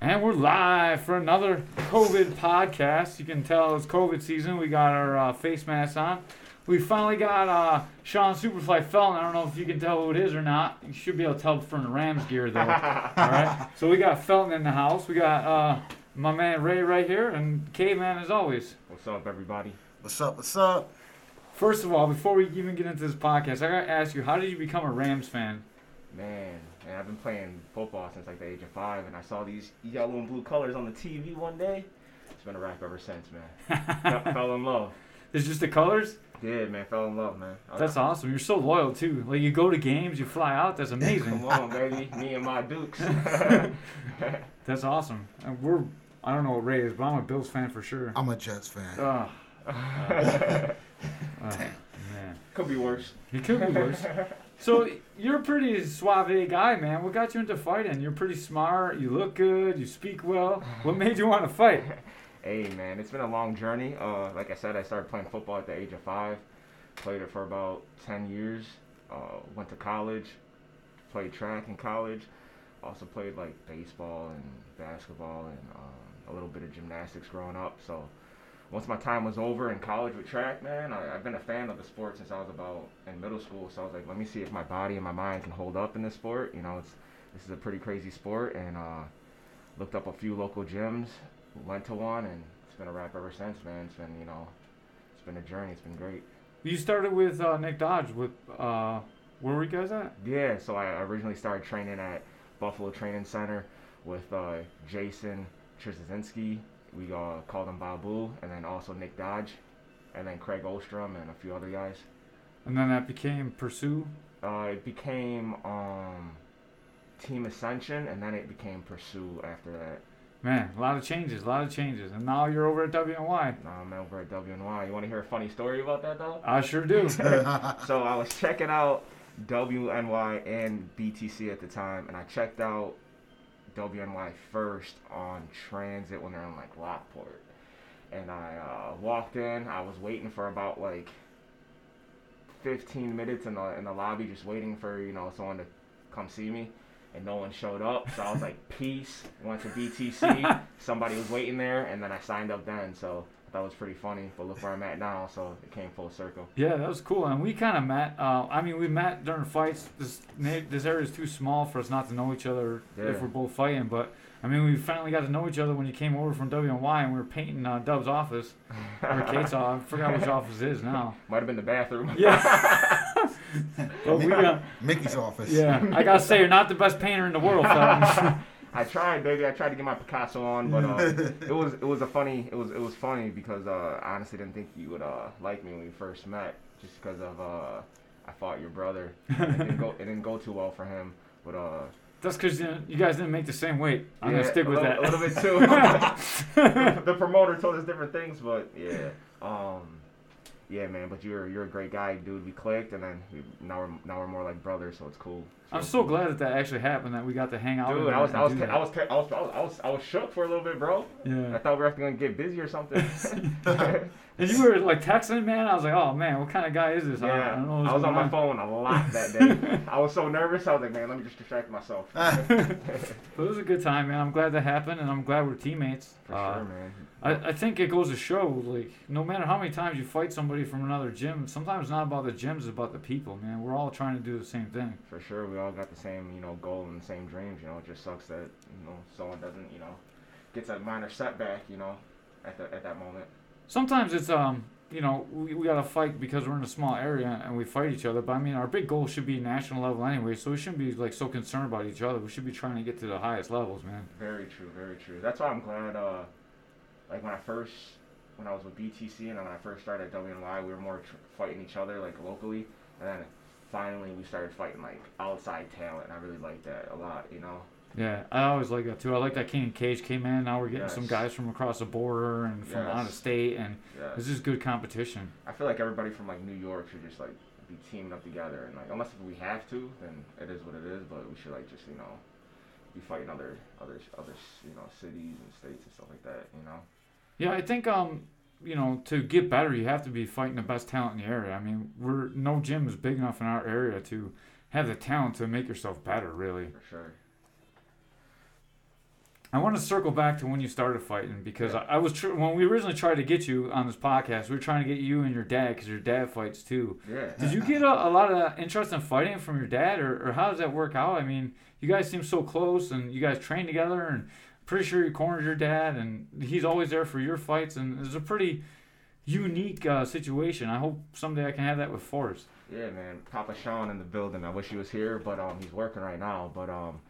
And we're live for another COVID podcast. You can tell it's COVID season. We got our uh, face masks on. We finally got uh, Sean Superfly Felton. I don't know if you can tell who it is or not. You should be able to tell from the Rams gear, though. All right. So we got Felton in the house. We got uh, my man Ray right here, and Caveman as always. What's up, everybody? What's up? What's up? First of all, before we even get into this podcast, I gotta ask you, how did you become a Rams fan? Man, man, I've been playing football since like the age of five, and I saw these yellow and blue colors on the TV one day. It's been a wrap ever since, man. Fell- fell in love. It's just the colors. Yeah, man, fell in love, man. I- That's awesome. You're so loyal too. Like you go to games, you fly out. That's amazing. Come on, baby. Me and my Dukes. That's awesome. And we're I don't know what Ray is, but I'm a Bills fan for sure. I'm a Jets fan. Oh, oh, man. Could be worse. He could be worse. So you're a pretty suave guy, man. What got you into fighting? You're pretty smart. You look good. You speak well. What made you want to fight? Hey, man, it's been a long journey. Uh, like I said, I started playing football at the age of five. Played it for about 10 years. Uh, went to college. Played track in college. Also played like baseball and basketball and um, a little bit of gymnastics growing up. So once my time was over in college with track, man, I, I've been a fan of the sport since I was about in middle school. So I was like, let me see if my body and my mind can hold up in this sport. You know, it's this is a pretty crazy sport, and uh, looked up a few local gyms, went to one, and it's been a wrap ever since, man. It's been, you know, it's been a journey. It's been great. You started with uh, Nick Dodge. With uh, where were you guys at? Yeah, so I originally started training at Buffalo Training Center with uh, Jason Trzazinski. We uh, called him Babu, and then also Nick Dodge, and then Craig Ostrom and a few other guys. And then that became Pursue. Uh, it became um, Team Ascension, and then it became Pursue after that. Man, a lot of changes, a lot of changes. And now you're over at WNY. Now I'm over at WNY. You want to hear a funny story about that, though? I sure do. so I was checking out WNY and BTC at the time, and I checked out WNY first on transit when they're in like Lockport. And I uh, walked in. I was waiting for about like 15 minutes in the in the lobby, just waiting for you know someone to come see me, and no one showed up. So I was like, peace. Went to BTC. Somebody was waiting there, and then I signed up then. So that was pretty funny. But look where I'm at now. So it came full circle. Yeah, that was cool. And we kind of met. Uh, I mean, we met during fights. This this area is too small for us not to know each other Yeah. if we're both fighting. But I mean, we finally got to know each other when you came over from WNY and we were painting uh, Dub's office or Kate's office. I forgot which office it is now. Might have been the bathroom. Yeah. but we, uh, Mickey's office. yeah, I gotta say, you're not the best painter in the world, fella. I tried, baby. I tried to get my Picasso on, but uh, it was it was a funny it was it was funny because uh, I honestly didn't think you would uh, like me when we first met, just because of uh, I fought your brother. It didn't go it didn't go too well for him, but uh, That's because you, you guys didn't make the same weight. I'm gonna stick with little, that. a little bit too. the promoter told us different things, but yeah, um, yeah, man. But you're you're a great guy, dude. We clicked, and then we, now we're now we're more like brothers, so it's cool. I'm so glad that that actually happened. That we got to hang out. Dude, I was I was, do I that. was I was I was I was I was shook for a little bit, bro. Yeah. I thought we were actually gonna get busy or something. And you were like texting, man. I was like, oh man, what kind of guy is this? I, I Yeah, don't know I, was on going my phone a lot that day. I was so nervous. I was like, man, let me just distract myself. But it was a good time, man. I'm glad that happened, and I'm glad we're teammates. For Uh, sure, man. I, I think it goes to show, like, no matter how many times you fight somebody from another gym, sometimes it's not about the gyms, it's about the people, man. We're all trying to do the same thing. For sure, we all got the same, you know, goal and the same dreams. You know, it just sucks that you know someone doesn't, you know, gets a minor setback. You know, at the at that moment. Sometimes it's, um, you know, we, we gotta fight because we're in a small area and we fight each other. But I mean, our big goal should be national level anyway, so we shouldn't be like so concerned about each other. We should be trying to get to the highest levels, man. Very true, very true. That's why I'm glad. Uh, like when I first, when I was with BTC and then when I first started at WNY, we were more tr- fighting each other like locally, and then finally we started fighting like outside talent. And I really like that a lot. You know. Yeah, I always like that too. I like that King and Cage came in. Now we're getting some guys from across the border and from out of state, and Yeah. this is good competition. I feel like everybody from like New York should just like be teaming up together and like unless if we have to, then it is what it is. But we should like just you know be fighting other other other you know cities and states and stuff like that. You know. Yeah, I think um, you know, to get better, you have to be fighting the best talent in the area. I mean, we're no gym is big enough in our area to have the talent to make yourself better, really. For sure. I want to circle back to when you started fighting because I, I was tr- when we originally tried to get you on this podcast, we were trying to get you and your dad because your dad fights too. Yeah. Did you get a, a lot of interest in fighting from your dad, or, or how does that work out? I mean, you guys seem so close, and you guys train together, and pretty sure you cornered your dad, and he's always there for your fights, and it's a pretty unique uh, situation. I hope someday I can have that with Forrest. Yeah, man. Papa Sean in the building. I wish he was here, but um, he's working right now. But um,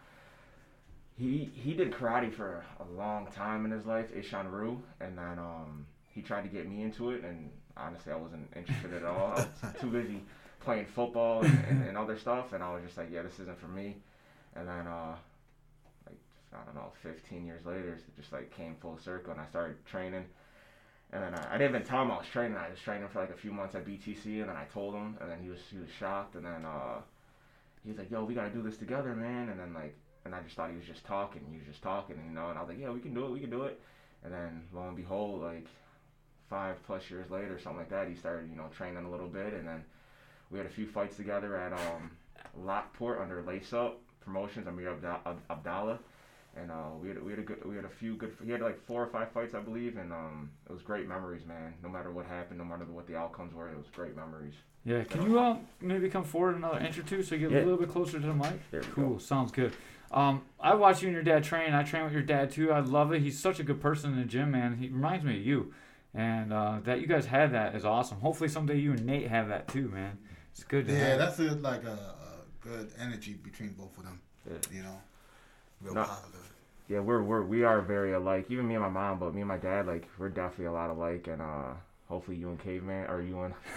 he he did karate for a long time in his life, Isshin Ryu, and then um, he tried to get me into it, and honestly, I wasn't interested at all. I was too busy playing football and, and, and other stuff, and I was just like, yeah, this isn't for me. And then uh, I don't know, 15 years later, it just like came full circle, and I started training. And then I, I didn't even tell him I was training. I was training for like a few months at BTC, and then I told him, and then he was he was shocked, and then uh, he was like, "Yo, we gotta do this together, man." And then like, and I just thought he was just talking. He was just talking, you know. And I was like, "Yeah, we can do it. We can do it." And then lo and behold, like five plus years later, something like that, he started, you know, training a little bit, and then we had a few fights together at um, Lockport under Lace Up Promotions, Amir Abda- Ab- Abdallah and uh, we had we had a good we had a few good he had like four or five fights I believe and um it was great memories man no matter what happened no matter what the outcomes were it was great memories Yeah, can you uh, maybe come forward another inch or two so you get Yeah. a little bit closer to the mic? There we Cool, go. sounds good. Um, I watch you and your dad train. I train with your dad too. I love it. He's such a good person in the gym, man. He reminds me of you, and uh, that you guys have that is awesome. Hopefully someday you and Nate have that too, man. It's good to Yeah, have. that's a, like a, a good energy between both of them. Yeah. You know, real No. positive. yeah we're we're we are very alike even me and my mom but me and my dad like we're definitely a lot alike and uh hopefully you and caveman or you and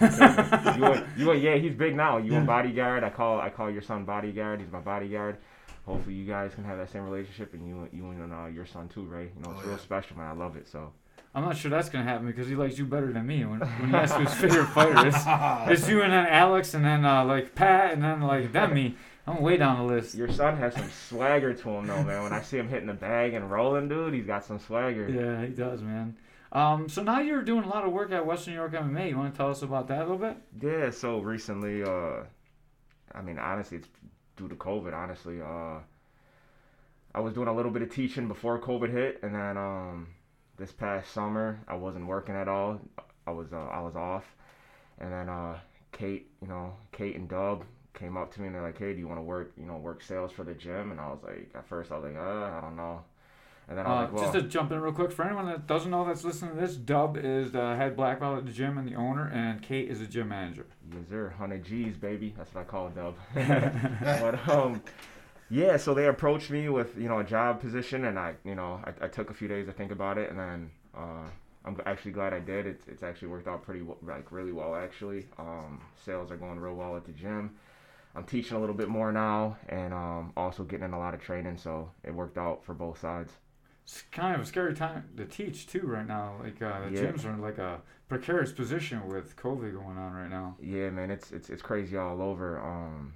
you and you and yeah he's big now you and bodyguard I call I call your son bodyguard he's my bodyguard hopefully you guys can have that same relationship and you you and uh, your son too Ray you know it's Oh, real yeah. special man I love it so I'm not sure that's gonna happen because he likes you better than me. When, when he asks who's his favorite fighter, it's, it's you and then Alex and then uh, like Pat and then like then me. I'm way down the list. Your son has some swagger to him, though, man. When I see him hitting the bag and rolling, dude, he's got some swagger. Yeah, he does, man. Um, so now you're doing a lot of work at Western New York MMA. You want to tell us about that a little bit? Yeah. So recently, uh, I mean, honestly, it's due to COVID. Honestly, uh, I was doing a little bit of teaching before COVID hit, and then um, this past summer, I wasn't working at all. I was uh, I was off, and then uh, Kate, you know, Kate and Dub came up to me and they're like, "Hey, do you want to work, you know, work sales for the gym?" And I was like, at first, I was like, "Uh, I don't know." And then I Uh, was like, "Well." just to jump in real quick, for anyone that doesn't know that's listening to this, Dub is the head black belt at the gym and the owner, and Kate is the gym manager. Yes, sir. 100 G's, baby. That's what I call Dub. but um, yeah. So they approached me with you know a job position, and I you know I, I took a few days to think about it, and then uh, I'm actually glad I did. It's it's actually worked out pretty w- like really well actually. Um, sales are going real well at the gym. I'm teaching a little bit more now, and um, also getting in a lot of training, so it worked out for both sides. It's kind of a scary time to teach too right now. Like uh, the Yeah. gyms are in like a precarious position with COVID going on right now. Yeah, man, it's it's it's crazy all over. Um,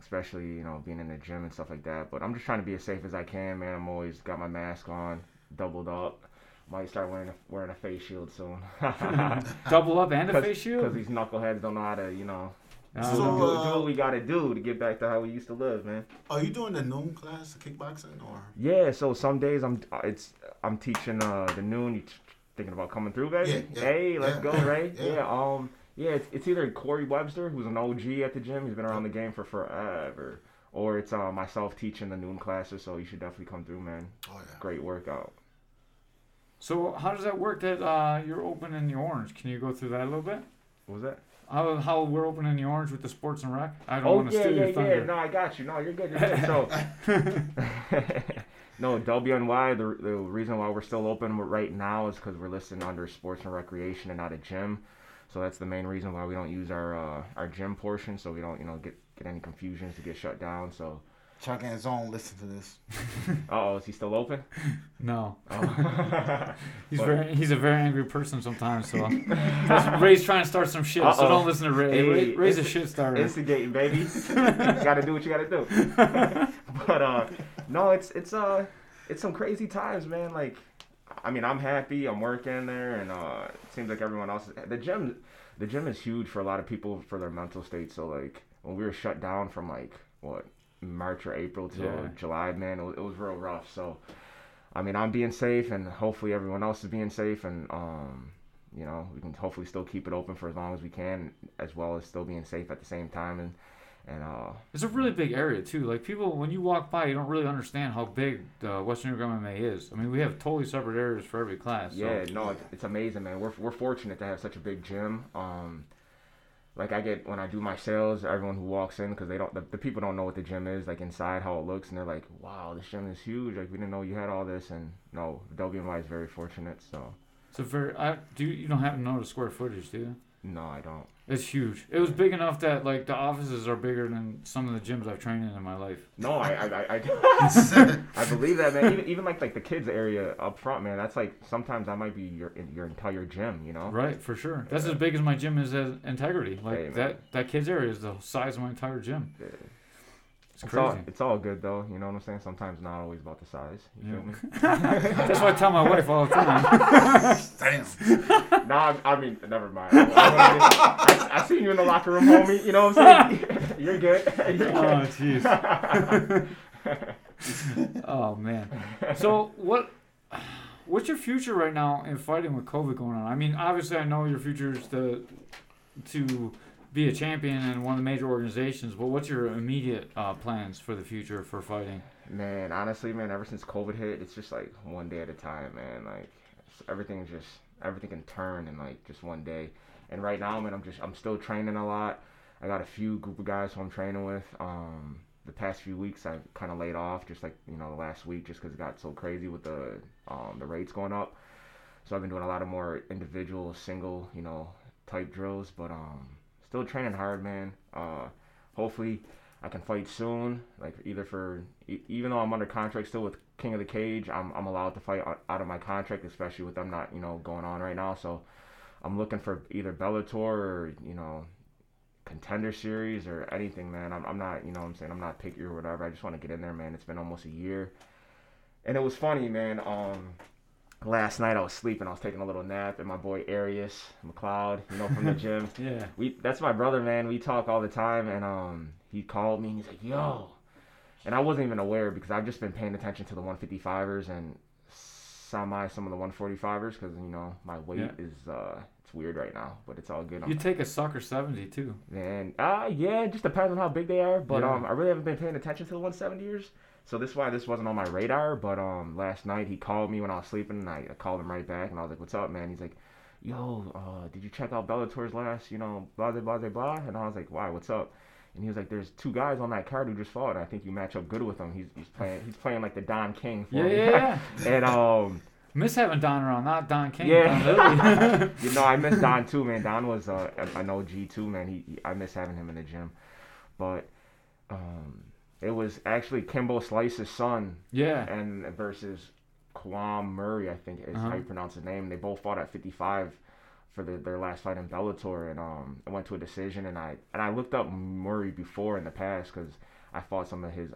especially you know being in the gym and stuff like that. But I'm just trying to be as safe as I can, man. I'm always got my mask on, doubled up. Might start wearing a, wearing a face shield soon. Double up and a face shield? Cause, face 'cause shield. these knuckleheads don't know how to, you know, So, do, do uh, what we gotta do to get back to how we used to live, man. Are you doing the noon class, the kickboxing, or? Yeah, so some days I'm uh, it's I'm teaching uh the noon. You t- thinking about coming through, baby? Yeah, yeah, hey, let's yeah, go, Ray. yeah. Yeah. um, yeah, it's, it's either Corey Webster, who's an OG at the gym. He's been around the game for forever, or it's uh myself teaching the noon classes. So you should definitely come through, man. Oh yeah. Great workout. so how does that work? That uh, you're open in the orange. Can you go through that a little bit? What was that? How, how we're opening the orange with the sports and rec? I don't Oh want to yeah, steal yeah, your thunder. yeah. No, I got you. No, you're good. You're good. So, no, WNY. The the reason why we're still open right now is because we're listed under sports and recreation and not a gym. So that's the main reason why we don't use our uh, our gym portion, so we don't you know get get any confusions to get shut down. So, Chuck and Zone, listen to this. oh, is he still open? No, Oh. he's What? very he's a very angry person sometimes. So Ray's trying to start some shit. So Uh-oh. don't listen to Ray. Hey, Ray Ray's a shit starter. Instigating, baby. you gotta do what you gotta do. but uh, no, it's it's uh, it's some crazy times, man. Like, I mean, I'm happy. I'm working there, and uh, it seems like everyone else. Is, the gym, the gym is huge for a lot of people for their mental state. So like, when we were shut down from like what March or April to Yeah. July, man, it was, it was real rough. So. I mean, I'm being safe, and hopefully everyone else is being safe, and um, you know, we can hopefully still keep it open for as long as we can, as well as still being safe at the same time, and and uh, It's a really big area too. Like people, when you walk by, you don't really understand how big the Western New MMA is. I mean, we have totally separate areas for every class. so- Yeah, no, it's, it's amazing, man. We're we're fortunate to have such a big gym. Um, like I get when I do my sales, everyone who walks in because they don't the, the people don't know what the gym is like inside how it looks, and they're like, "Wow, this gym is huge! Like we didn't know you had all this." And no, WMI is very fortunate. So so for. I do. You, don't happen to know the square footage, do you? no, I don't. It's huge. It was big enough that like the offices are bigger than some of the gyms I've trained in in my life. No, I I, I, I, I believe that, man. Even even like like the kids area up front, man. That's like sometimes that might be your your entire gym, you know. Right, for sure. That's as big as my gym is as integrity. Like Hey, that. That kids area is the size of my entire gym. Yeah. It's It's all, it's all good though, you know what I'm saying? Sometimes not always about the size. You feel me? That's what I tell my wife all the time. Damn. No, I, I mean, never mind. I, I, I seen you in the locker room, homie. You know what I'm saying? You're good. You're oh jeez. oh man. So what? What's your future right now in fighting with COVID going on? I mean, obviously, I know your future is to to be a champion in one of the major organizations. But what's your immediate uh, plans for the future for fighting? Man, honestly, man, ever since COVID hit, it's just like one day at a time, man. Like it's- everything just everything can turn in like just one day. And right now, man, I'm just I'm still training a lot. I got a few group of guys who I'm training with. Um, the past few weeks, I kind of laid off, just like you know the last week, just because it got so crazy with the um, the rates going up. So I've been doing a lot of more individual, single, you know, type drills, but um, still training hard, man. Uh, hopefully, I can fight soon. Like either for even though I'm under contract still with King of the Cage, I'm I'm allowed to fight out of my contract, especially with them not you know going on right now. So I'm looking for either Bellator or you know contender series or anything, man. I'm I'm not you know I'm saying I'm not picky or whatever. I just want to get in there, man. It's been almost a year, and it was funny, man. Um. Last night I was sleeping. I was taking a little nap, and my boy Arius McLeod, you know, from the gym, Yeah. we that's my brother, man. We talk all the time, and um, he called me and he's like, "Yo," and I wasn't even aware because I've just been paying attention to the 155ers and semi some of the 145ers because you know my weight Yeah. is uh it's weird right now, but it's all good. You I'm, take a sucker seventy too. and uh yeah, it just depends on how big they are, but Yeah. um, I really haven't been paying attention to the 170ers. So this is why this wasn't on my radar. But um, last night he called me when I was sleeping, and I, I called him right back, and I was like, "What's up, man?" He's like, "Yo, uh, did you check out Bellator's last, you know, blah blah blah blah blah?" And I was like, "Why? What's up?" And he was like, "There's two guys on that card who just fought, and I think you match up good with them. He's he's playing he's playing like the Don King for Yeah, me." yeah, yeah. and um, Miss having Don around, not Don King. Yeah. Don you know, I miss Don too, man. Don was uh, an OG too, man. He, he I miss having him in the gym, but um, it was actually Kimbo Slice's son yeah. and versus Kwam Murray, I think is Uh-huh. how you pronounce his name. They both fought at 55 for the, their last fight in Bellator, and um, it went to a decision. And I and I looked up Murray before in the past because I fought some of his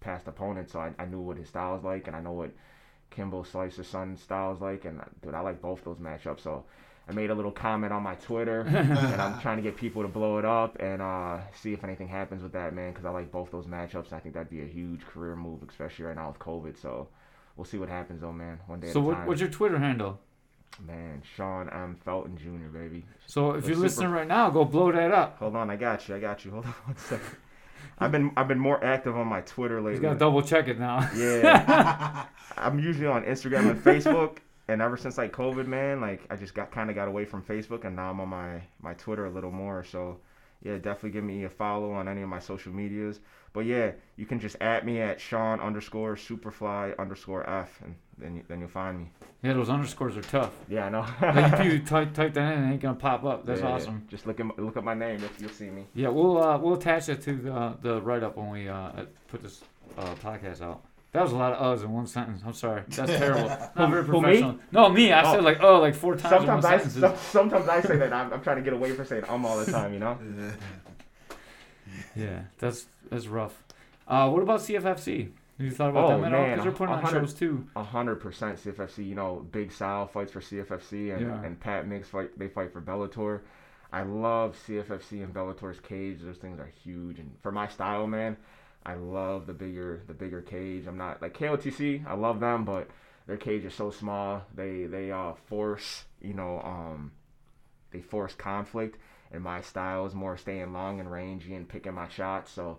past opponents, so I, I knew what his style is like, and I know what Kimbo Slice's son style is like, and dude, I like both those matchups. So I made a little comment on my Twitter, and I'm trying to get people to blow it up and uh, see if anything happens with that, man, because I like both those matchups. And I think that'd be a huge career move, especially right now with COVID. So we'll see what happens, though, man. One day So at what, what's your Twitter handle? Man, Sean M. Felton Jr., baby. So if you're super- listening right now, go blow that up. Hold on, I got you. I got you. Hold on one second. I've been I've been more active on my Twitter lately. gotta double check it now. Yeah. I'm usually on Instagram and Facebook, and ever since like COVID, man, like I just got kind of got away from Facebook, and now I'm on my my Twitter a little more. So yeah, definitely give me a follow on any of my social medias. But yeah, you can just at me at Sean underscore Superfly underscore F, and then you, then you'll find me. Yeah, those underscores are tough. Yeah, I know. Like if you type, type that in, it ain't gonna pop up. That's Yeah, awesome. Just look at look up my name, you'll, you'll see me. Yeah, we'll uh, we'll attach it to the the write up when we uh, put this uh, podcast out. That was a lot of uhs in one sentence. I'm sorry. That's terrible. Not very Who, me? No, me. I Oh. said like oh like four times in one Sometimes I sentence. some, sometimes I say that I'm, I'm trying to get away from saying um all the time, you know. Yeah. Yeah, that's that's rough. Uh, what about CFFC? Have you thought about Oh, them at all? Because they're putting on hundred- shows too. A hundred percent CFFC. You know, Big Sal fights for CFFC, and, Yeah. and Pat Mix fight. They fight for Bellator. I love CFFC and Bellator's cage. Those things are huge, and for my style, man, I love the bigger the bigger cage. I'm not like KOTC. I love them, but their cage is so small. They they uh force you know um they force conflict, and my style is more staying long and rangy and picking my shots. So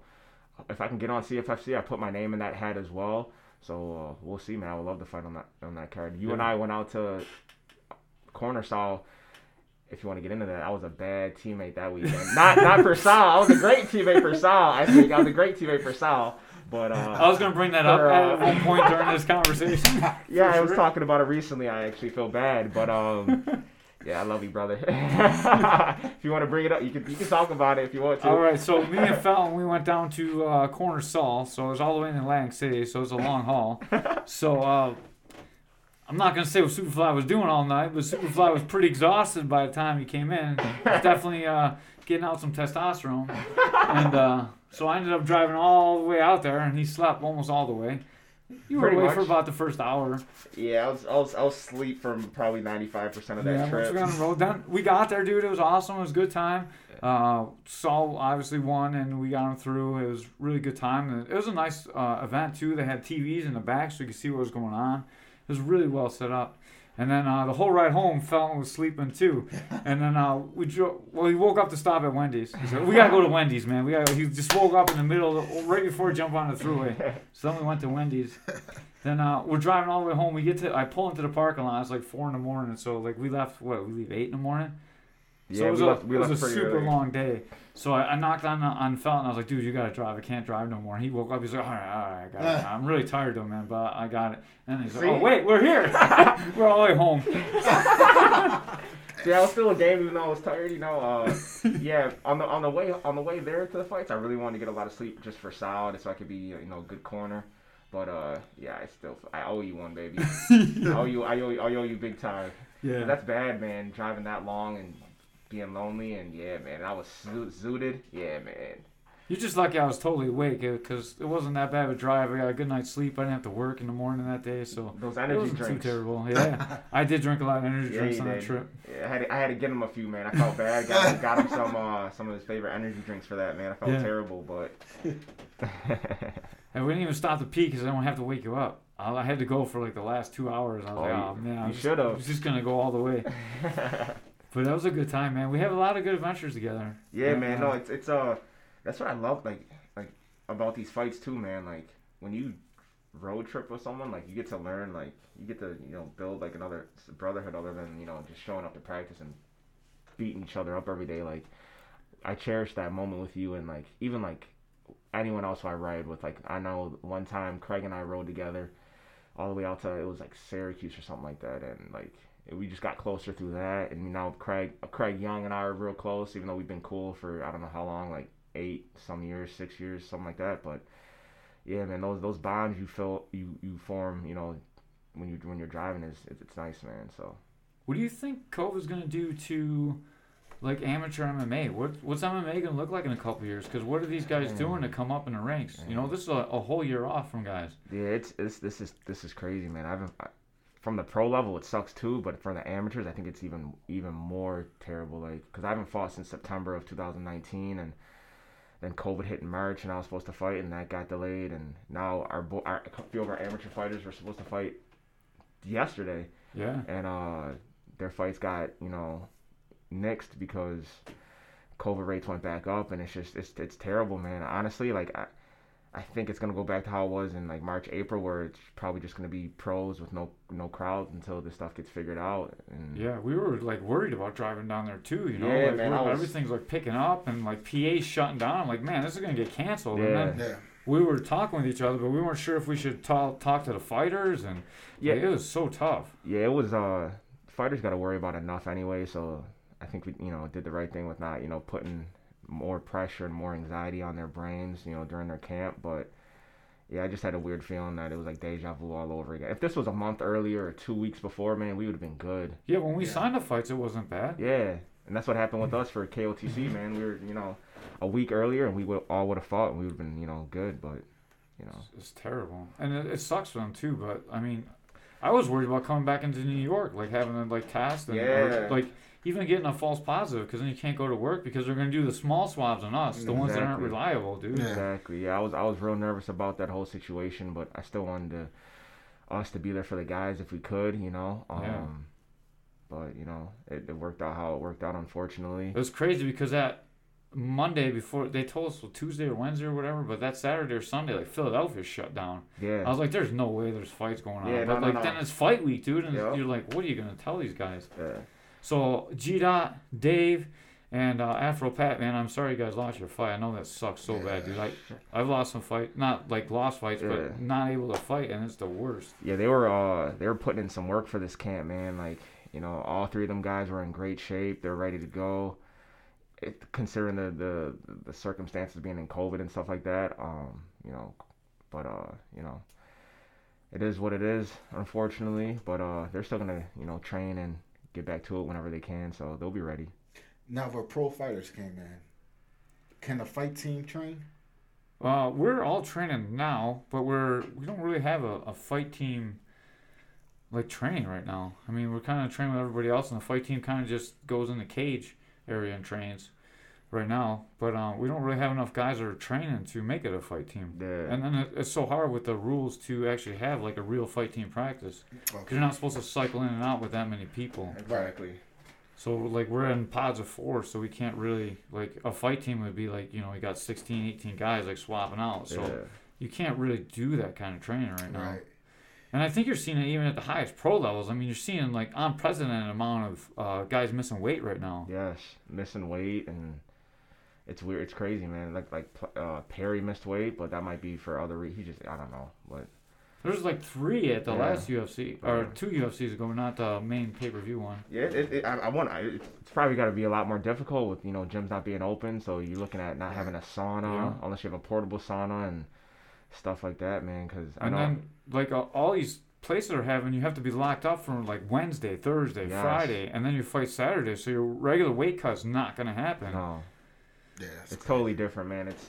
if I can get on CFFC, I put my name in that hat as well. So uh, we'll see, man. I would love to fight on that on that card. You and I went out to corner Sal. If you want to get into that, I was a bad teammate that weekend. not not for Sal. I was a great teammate for Sal. I think I was a great teammate for Sal. But uh, I was gonna bring that up For, uh, at one point during this conversation. yeah, I was sure. talking about it recently. I actually feel bad, but um, yeah, I love you, brother. if you want to bring it up, you can you can talk about it if you want to. All right, so me and Felton, we went down to uh, Corner Sal, so it was all the way in Atlantic City, so it was a long haul. So uh, I'm not gonna say what Superfly was doing all night, but Superfly was pretty exhausted by the time he came in. Definitely uh, getting out some testosterone, and uh, so I ended up driving all the way out there, and he slept almost all the way. You were Pretty away for about the first hour. Yeah, I was I was I was asleep from probably ninety five percent of that yeah, once trip. we got on the road, then we got there, dude. It was awesome. It was a good time. Uh, Sal obviously won, and we got him through. It was a really good time. And it was a nice uh, event too. They had TVs in the back, so you could see what was going on. It was really well set up. And then uh, the whole ride home, Felton was sleeping too. And then uh, we drove. Well, he woke up to stop at Wendy's. He said, "We gotta go to Wendy's, man. We got." He just woke up in the middle, the, right before he jumped on the throughway. So then we went to Wendy's. Then uh, we're driving all the way home. We get to I pull into the parking lot. It's like four in the morning. So like we left what we leave eight in the morning. so Yeah, it was we a, left, we it was a super early. long day. So I, I knocked on on and I was like, dude, you gotta drive. I can't drive no more. And he woke up. He's like, all right, all right, I got it. I'm really tired though, man, but I got it. And he's like, See? oh wait, we're here. we're all the way home. Yeah, I was still a game even though I was tired. You know, uh, yeah. On the on the way on the way there to the fights, I really wanted to get a lot of sleep just for Sal, so I could be you know a good corner. But uh, yeah, I still I owe you one, baby. I owe you I owe you, I owe you big time. Yeah. That's bad, man. Driving that long and being lonely and yeah, man. I was zo- zooted. Yeah, man. You're just lucky I was totally awake because it wasn't that bad of a drive. I got a good night's sleep. I didn't have to work in the morning that day, so Those it energy wasn't drinks. too terrible. Yeah, I did drink a lot of energy Yeah, drinks on that trip. Yeah, I had to, I had to get him a few, man. I felt bad. Got, got him some uh, some of his favorite energy drinks for that, man. I felt Yeah. terrible, but And we didn't even stop to pee because I don't have to wake you up. I I had to go for like the last two hours. I was Oh, like, oh man, you should've. I was just gonna go all the way. But that was a good time, man. We have a lot of good adventures together. yeah, And, man. uh, No, it's it's uh, that's what I love like like about these fights too, man. Like when you road trip with someone, like you get to learn, like you get to you know build like another brotherhood other than you know just showing up to practice and beating each other up every day. Like I cherish that moment with you and like even like anyone else who I ride with. Like I know one time Craig and I rode together all the way out to it was like Syracuse or something like that, and like we just got closer through that. And now Craig Craig Young and I are real close, even though we've been cool for I don't know how long, like eight some years, six years, something like that. But yeah, man, those those bonds you feel you you form, you know, when you when you're driving is it's, it's nice, man. So. What do you think COVID's gonna do to like amateur MMA? What what's MMA gonna look like in a couple years? Because what are these guys Mm. doing to come up in the ranks? You know, this is a, a whole year off from guys. Yeah, it's, it's this is this is crazy, man. I haven't I, from the pro level, it sucks too, but for the amateurs, I think it's even even more terrible. Like, because I haven't fought since September of 2019, and then COVID hit in March, and I was supposed to fight, and that got delayed, and now our, bo- our a few of our amateur fighters were supposed to fight yesterday, Yeah. and uh, their fights got you know nixed because COVID rates went back up, and it's just it's it's terrible, man. Honestly, like I. I think it's gonna go back to how it was in like March, April, where it's probably just gonna be pros with no no crowds until this stuff gets figured out. And Yeah, we were like worried about driving down there too. You know, Yeah, like man, was- everything's like picking up and like PA shutting down. I'm like, man, this is gonna get canceled. Yeah. And then Yeah. we were talking with each other, but we weren't sure if we should talk talk to the fighters, and yeah, like, it was so tough. yeah, it was. Uh, fighters got to worry about enough anyway, so I think we you know did the right thing with not you know putting more pressure and more anxiety on their brains you know during their camp, but. Yeah, I just had a weird feeling that it was like deja vu all over again. If this was a month earlier or two weeks before, man, we would have been good. Yeah, when we Yeah. signed the fights, it wasn't bad. Yeah, and that's what happened with us for KOTC, man. We were, you know, a week earlier, and we would all would have fought, and we would have been, you know, good. But, you know, It's, it's terrible, and it, it sucks for them too. But I mean, I was worried about coming back into New York, like having to like cast and or, Yeah. like even getting a false positive because then you can't go to work because they're gonna do the small swabs on us, the ones that aren't reliable, dude. Yeah. exactly. Yeah, I was I was real nervous about that whole situation, but I still wanted to us to be there for the guys if we could, you know. Um, Yeah. But you know, it, it worked out how it worked out. Unfortunately, It was crazy because that Monday before they told us well, Tuesday or Wednesday or whatever, but that Saturday or Sunday, like Philadelphia shut down. yeah. I was like, "There's no way there's fights going on." Yeah, but no, no, like no. then it's fight week, dude, and Yeah. you're like, "What are you gonna tell these guys?" yeah. So G Dot, Dave, and uh, Afro Pat, man, I'm sorry you guys lost your fight. I know that sucks so bad, dude. I I've lost some fight, not like lost fights, Yeah. but not able to fight, and it's the worst. Yeah, they were uh they were putting in some work for this camp, man. Like, you know, all three of them guys were in great shape. They're ready to go. It, considering the, the the circumstances being in COVID and stuff like that, um, you know, but uh, you know, it is what it is, unfortunately. But uh, they're still gonna, you know, train and get back to it whenever they can, so they'll be ready. Now, where pro fighters came in, can the fight team train? Uh, we're all training now, but we're we don't really have a, a fight team like training right now. I mean, we're kind of training with everybody else, and the fight team kind of just goes in the cage area and trains right now. But uh, we don't really have enough guys that are training to make it a fight team. Yeah, And then it, it's so hard with the rules to actually have like a real fight team practice because Okay. you're not supposed to cycle in and out with that many people. exactly. So like we're in pods of four, so we can't really like a fight team would be like you know we got 16, 18 guys like swapping out. So yeah. you can't really do that kind of training right now. Right. And I think you're seeing it even at the highest pro levels. I mean, you're seeing like unprecedented amount of uh, guys missing weight right now. Yes, missing weight and it's weird. It's crazy, man. Like like uh, Perry missed weight, but that might be for other. Re- he just I don't know, but There's like three at the Yeah. last UFC or Yeah. two UFCs ago, not the main pay per view one. yeah, it, it, I, I want. I- It's probably got to be a lot more difficult with you know gyms not being open. So you're looking at not having a sauna Yeah. unless you have a portable sauna and stuff like that, man. Because I And know. then like uh, all these places are having you have to be locked up from like Wednesday, Thursday, Yes. Friday, and then you fight Saturday. So your regular weight cut's not gonna happen. no, Yeah, that's it's crazy. totally different, man. It's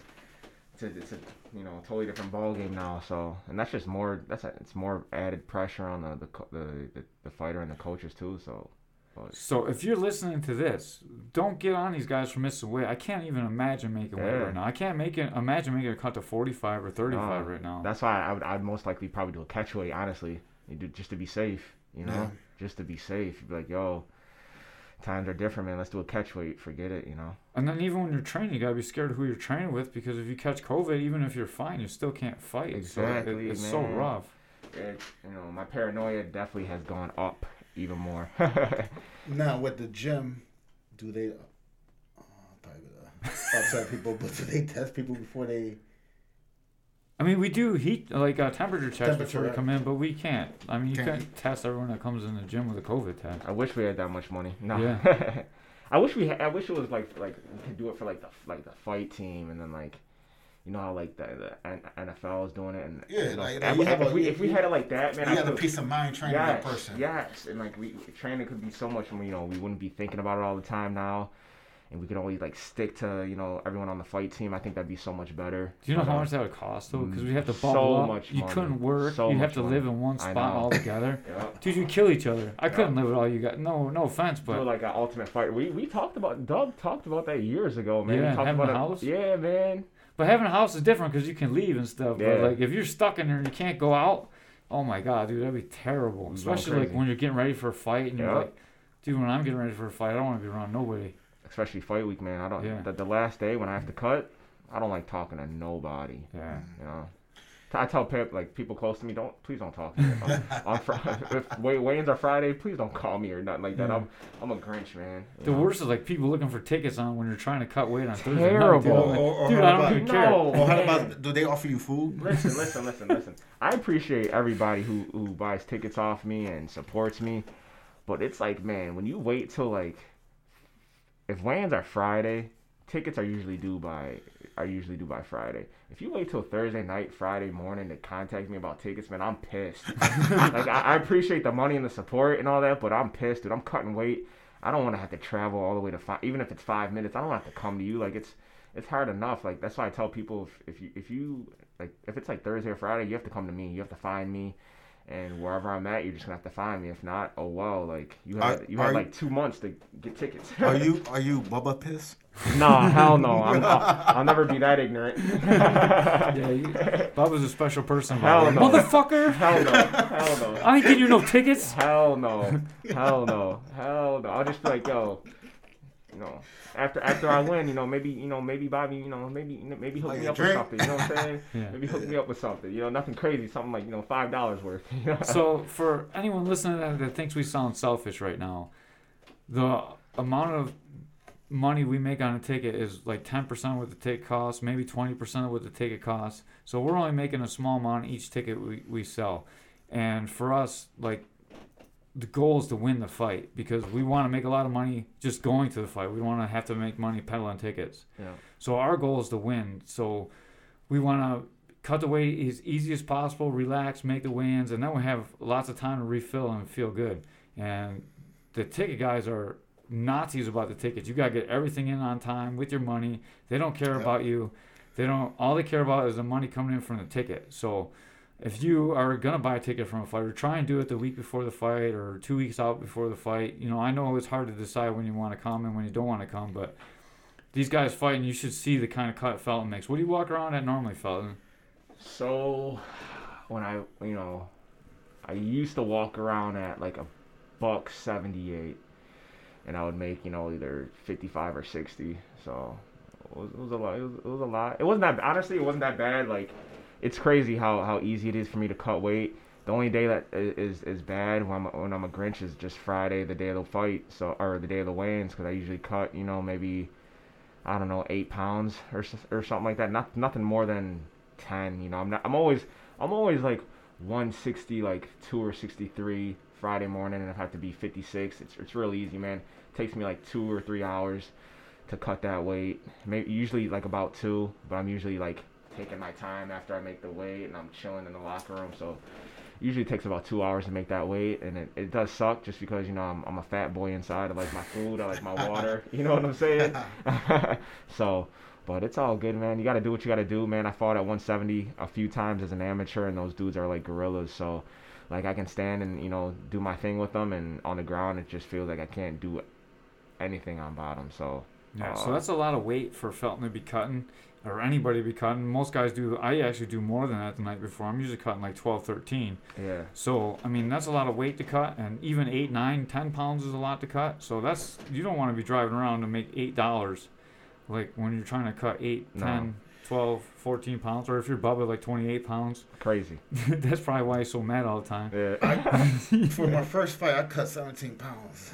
it's a, it's a you know totally different ball game now. So and that's just more that's a, it's more added pressure on the the, the the the fighter and the coaches too. So. But So if you're listening to this, don't get on these guys for missing weight. I can't even imagine making weight right now. I can't make it imagine making a cut to 45 or 35 No, right now. That's why I would I'd most likely probably do a catch weight, honestly. Do just to be safe, you know? Yeah. Just to be safe. You'd be like, yo, times are different, man. Let's do a catch weight. Forget it, you know? And then even when you're training, you gotta be scared of who you're training with because if you catch COVID, even if you're fine, you still can't fight. so it- Exactly, it's so rough. It, you know, my paranoia definitely has gone up even more. Now, with the gym, do they? Uh, probably gonna upset people, but do they test people before they? I mean, we do heat like uh, temperature checks Temperature, before we come in, but we can't. I mean, you Can't. can't test everyone that comes in the gym with a COVID test. I wish we had that much money. No. Yeah. I wish we had, I wish it was like like we could do it for like the like the fight team and then like you know how like the, the N- NFL is doing it and Yeah, you know, like- if, like you have if a- we if we had it like that man you I got a feel- peace of mind training yes, that person. Yes, and like we training could be so much. more, You know, we wouldn't be thinking about it all the time now, and we could always like stick to you know everyone on the fight team. I think that'd be so much better. Do you know But, how uh, much that would cost though? Because we have to so up. much you money. couldn't work. So you have to money. live in one spot all together. Yeah. Dude, you kill each other. I couldn't live with all you got. No, no offense, Do but like an ultimate fight. We we talked about Doug talked about that years ago, man. Yeah, we talked having about a it- house? Yeah, man. but having a house is different because you can leave and stuff. But Yeah. like if you're stuck in there and you can't go out, oh my god, dude, that'd be terrible. Especially like when you're getting ready for a fight and you're like, dude, when I'm getting ready for a fight, I don't want to be around nobody. Especially fight week, man. I don't. Yeah. The, the last day when I have to cut, I don't like talking to nobody. Yeah. You know. I tell Pip like people close to me, don't please don't talk to me. on, on Fri- if weigh- weigh-ins are Friday, please don't call me or nothing like that. Yeah. I'm I'm a Grinch, man. The know? worst is like people looking for tickets on when you're trying to cut weight on Thursday night. Terrible. Dude, I'm Or- or dude, how I don't about- even care. No. Or how about do they offer you food? listen, listen, listen, listen. I appreciate everybody who who buys tickets off me and supports me, but it's like, man, when you wait till like, if weigh-ins are Friday, tickets are usually due by are usually due by Friday. If you wait till Thursday night, Friday morning to contact me about tickets, man, I'm pissed. like I, I appreciate the money and the support and all that, but I'm pissed, dude. I'm cutting weight. I don't want to have to travel all the way to five, even if it's five minutes. I don't have to come to you. Like it's it's hard enough. Like that's why I tell people if, if you if you like if it's like Thursday or Friday, you have to come to me. You have to find me, and wherever I'm at, you're just gonna have to find me. If not, oh well, like you Are- you are had you- like two months to get tickets. Are you are you Bubba Piss? no, hell no. I'm, I'll, I'll never be that ignorant. Yeah, you, Bob was a special person. Hell no. Motherfucker! hell no. Hell no. I ain't getting you no tickets. Hell no. Hell no. Hell no. I'll just be like, yo, you know, after after I win, you know, maybe you know, maybe Bobby, you know, maybe maybe hook Like me up drink? with something. You know what I'm saying? Yeah. Maybe hook me up with something. You know, nothing crazy. Something like you know, five dollars worth. So for anyone listening that, that thinks we sound selfish right now, the amount of money we make on a ticket is like 10% of what the ticket costs, maybe 20% of what the ticket costs. So we're only making a small amount each ticket we, we sell. And for us, like the goal is to win the fight because we want to make a lot of money just going to the fight. We don't want to have to make money peddling tickets. Yeah. So our goal is to win. So we want to cut the weight as easy as possible, relax, make the weigh-ins, and then we have lots of time to refill and feel good. And the ticket guys are Nazis about the tickets. You gotta get everything in on time with your money. They don't care Yep. about you. They don't. All they care about is the money coming in from the ticket. So. If you are gonna buy a ticket from a fighter, try and do it the week before the fight or two weeks out before the fight. You know, I know it's hard to decide when you want to come and when you don't want to come, but these guys fighting, you should see the kind of cut Felton makes. What do you walk around at normally, Felton? So when I you know I used to walk around at like a buck seventy eight and I would make, you know, either fifty five or sixty. So it was, it was a lot it was, it was a lot. It wasn't that honestly it wasn't that bad. Like it's crazy how, how easy it is for me to cut weight. The only day that is is bad when I'm when I'm a Grinch is just Friday, the day of the fight, so or the day of the weigh-ins, because I usually cut, you know, maybe I don't know, eight pounds or or something like that. Not nothing more than ten. You know, I'm not. I'm always I'm always like 160, like two or 63 Friday morning, and I have to be 56. It's it's real easy, man. It takes me like two or three hours to cut that weight. Maybe usually like about two, but I'm usually like taking my time after I make the weight, and I'm chilling in the locker room. So usually it takes about two hours to make that weight, and it, it does suck just because you know I'm I'm a fat boy inside. I like my food, I like my water. You know what I'm saying? so. But it's all good, man. You got to do what you got to do, man. I fought at 170 a few times as an amateur, and those dudes are like gorillas. So, like, I can stand and you know do my thing with them, and on the ground, it just feels like I can't do anything on bottom. So, Yeah, so Uh, that's a lot of weight for Felton to be cutting, or anybody to be cutting. Most guys do. I actually do more than that the night before. I'm usually cutting like 12, 13. yeah, So, I mean, that's a lot of weight to cut, and even 8, 9, 10 pounds is a lot to cut. So, that's, you don't want to be driving around to make $8, like when you're trying to cut 8, No. 10, 12, 14 pounds, or if you're Bubba, like 28 pounds. crazy. that's probably why he's so mad all the time. Yeah. For my first fight, I cut 17 pounds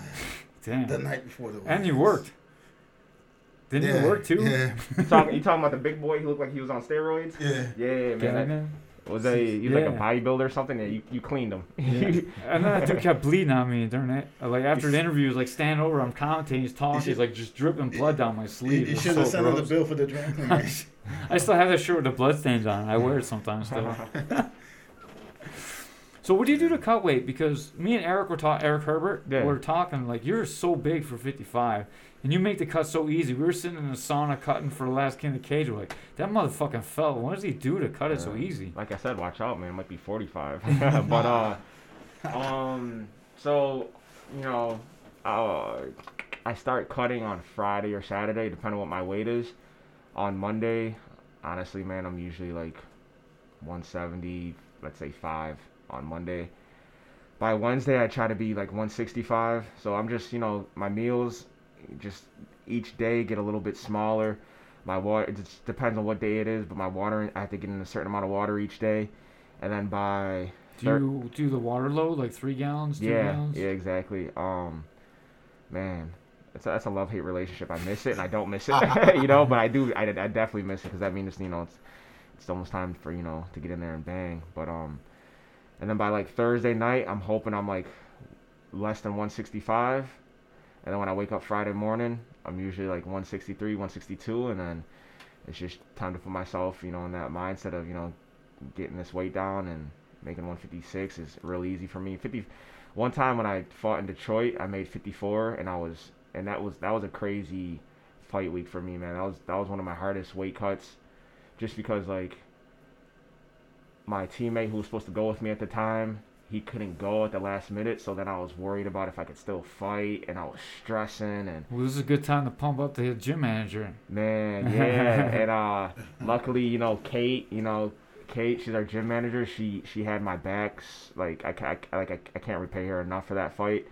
the night before the. And you worked. Didn't yeah, you work too? Yeah, you, talking, you talking about the big boy? He looked like he was on steroids. yeah. Yeah, man. Yeah, that- man. was that he was like a bodybuilder or something? Yeah, you, you cleaned him. Yeah. and then that dude kept bleeding on me during it. Uh, like after the interview, he was like standing over, I'm commentating, he's talking, should- he's like just dripping blood down my sleeve. you should have so sent him the bill for the drink. cleaners. I still have that shirt with the blood stains on. I wear it sometimes still. so what do you do to cut weight? Because me and Eric were talking. Eric Herbert Yeah. were talking like you're so big for 55, and you make the cut so easy. We were sitting in the sauna cutting for the last king of the cage. We're like that motherfucking fell. What does he do to cut it so easy? Like I said, watch out, man. It might be 45. but uh, um, so you know, uh, I start cutting on Friday or Saturday, depending on what my weight is. On Monday, honestly, man, I'm usually like 170, let's say five on Monday. By Wednesday, I try to be like 165. So I'm just, you know, my meals, just each day get a little bit smaller. My water, it just depends on what day it is, but my water, I have to get in a certain amount of water each day. And then by Do you do the water load like three gallons, two yeah, gallons? yeah, exactly. Um, man, it's a, that's a love hate relationship. I miss it and I don't miss it, you know. But I do, I, I definitely miss it because that means you know it's it's almost time for you know to get in there and bang. But um, and then by like Thursday night, I'm hoping I'm like less than 165, and then when I wake up Friday morning, I'm usually like 163, 162, and then it's just time to put myself, you know, in that mindset of you know getting this weight down and making 156 is real easy for me. 50 one time when I fought in Detroit, I made 54 and I was and that was that was a crazy fight week for me, man. That was that was one of my hardest weight cuts just because like my teammate who was supposed to go with me at the time, he couldn't go at the last minute. So then I was worried about if I could still fight, and I was stressing and Well, this is a good time to pump up the gym manager. Man, yeah, and uh, luckily, you know, Kate, you know, Kate, she's our gym manager. She she had my backs. Like I, I like I, I can't repay her enough for that fight.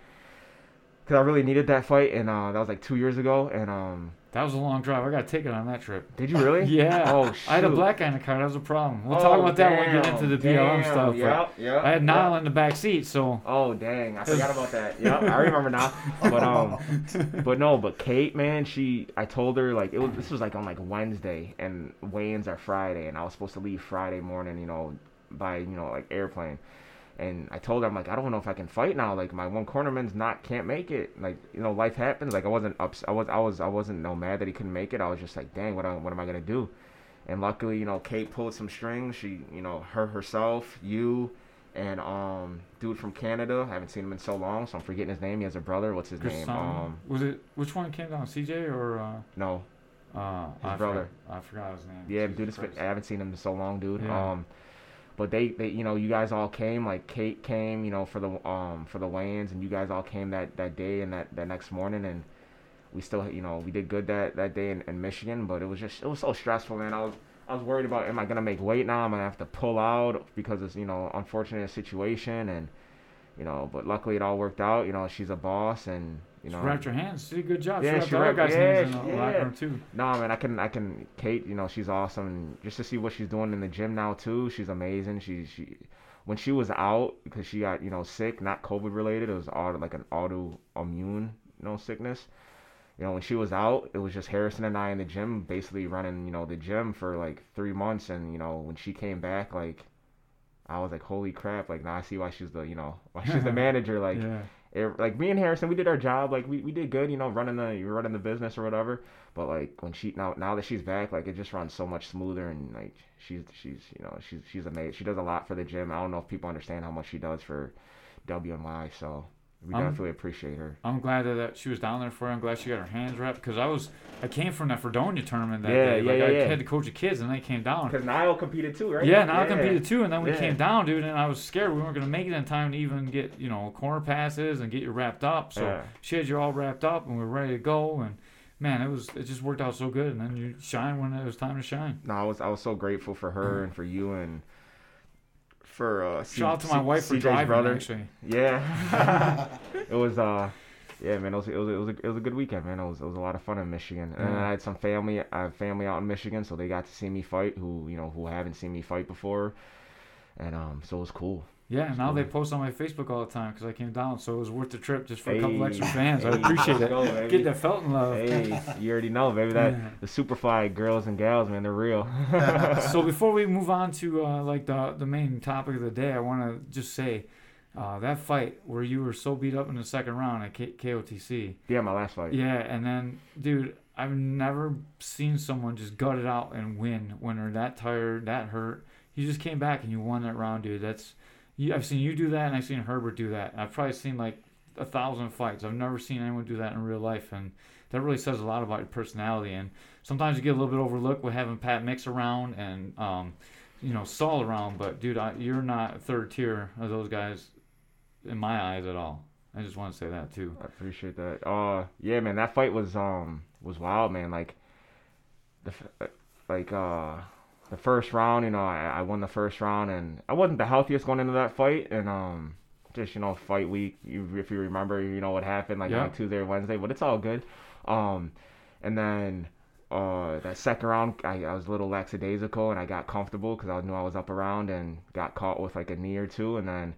Cause I really needed that fight, and uh, that was like two years ago. And um, That was a long drive. I got a ticket on that trip. did you really? Yeah. Oh shoot. I had a black guy in the car. That was a problem. We'll talk Oh, about that when we get into the damn, BLM stuff. Yep, yep, I had yep. Niall in the back seat, so Oh dang, I forgot about that. Yep, I remember now. But um, but no, but Kate, man, she, I told her like it was. This was like on like Wednesday, and weigh-ins are Friday, and I was supposed to leave Friday morning, you know, by you know like airplane. And I told her, I'm like, I don't know if I can fight now. Like my one cornerman's not can't make it. Like you know, life happens. Like I wasn't ups. I was I was I wasn't no mad that he couldn't make it. I was just like, dang, what I, what am I gonna do? And luckily, you know, Kate pulled some strings. She, you know, her herself, you, and um, dude from Canada. I haven't seen him in so long, so I'm forgetting his name. He has a brother. What's his Chris name? Um, was it which one came down? CJ or uh, no, uh, His I brother. Forgot, I forgot his name. yeah, Jesus dude. I haven't seen him in so long, dude. Yeah. Um, but they, they, you know, you guys all came. Like Kate came, you know, for the um for the weigh-ins, and you guys all came that that day and that that next morning, and we still, you know, we did good that that day in, in Michigan, but it was just it was so stressful, man. I was I was worried about am I gonna make weight now? I'm gonna have to pull out because it's you know unfortunate situation and you know, but luckily it all worked out. You know, she's a boss and you She know. wrapped your hands. She did a good job. Yeah, she wrapped she wrapped- guy's yeah, hands in the she- locker room too. No, man, I can, I can. Kate, you know, she's awesome. Just to see what she's doing in the gym now too, she's amazing. She, she, when she was out because she got, you know, sick, not COVID related, it was auto, like an autoimmune, you know, sickness. You know, when she was out, it was just Harrison and I in the gym, basically running, you know, the gym for like three months. And you know, when she came back, like, I was like, holy crap! Like now I see why she's the, you know, why she's the manager. Like, yeah. It, like me and Harrison, we did our job. Like we, we did good, you know, running the running the business or whatever. But like when she now now that she's back, like it just runs so much smoother and like she's she's you know she's she's amazing. She does a lot for the gym. I don't know if people understand how much she does for WNY. So we I'm- definitely appreciate her. I'm glad that, that she was down there for her. I'm glad she got her hands wrapped because I was I came from that Fredonia tournament that Yeah, day. yeah, Like yeah, I yeah. had to coach the kids and they came down. Because Niall competed too, right? Yeah, now I competed too, and then we Yeah. came down, dude, and I was scared we weren't gonna make it in time to even get you know corner passes and get you wrapped up. So Yeah. she had you all wrapped up, and we were ready to go. And man, it was it just worked out so good. And then you shine when it was time to shine. No, I was I was so grateful for her mm. and for you and for uh. C- Shout out to my C- wife for CJ's driving. brother. Actually, Yeah. it was uh yeah, man, it was it was it was a, it was a good weekend, man. It was it was a lot of fun in Michigan. And I had some family I have family out in Michigan, so they got to see me fight who, you know, who haven't seen me fight before. And um so it was cool. Yeah. Now they post on my Facebook all the time because I came down, so it was worth the trip just for a couple Hey, extra fans. I appreciate it. go, baby. Get that Felton love. Hey, you already know, baby. That Yeah. the Superfly girls and gals, man, they're real. so before we move on to uh, like the the main topic of the day, I want to just say uh, that fight where you were so beat up in the second round at K- KOTC. yeah, my last fight. Yeah, and then dude, I've never seen someone just gut it out and win when they're that tired, that hurt. You just came back and you won that round, dude. That's you, I've seen you do that, and I've seen Herbert do that. I've probably seen like a thousand fights. I've never seen anyone do that in real life, and that really says a lot about your personality. And sometimes you get a little bit overlooked with having Pat Mix around and um, you know Sal around, but dude, I, you're not third tier of those guys in my eyes at all. I just want to say that too. I appreciate that. Uh, yeah, man, that fight was um was wild, man. Like the uh, like uh the first round, you know, I, I won the first round, and I wasn't the healthiest going into that fight, and um just you know fight week. You, if you remember, you know what happened like Yeah. on Tuesday or Wednesday, but it's all good. Um, and then. Uh, that second round, I, I was a little lackadaisical and I got comfortable because I knew I was up around and got caught with like a knee or two, and then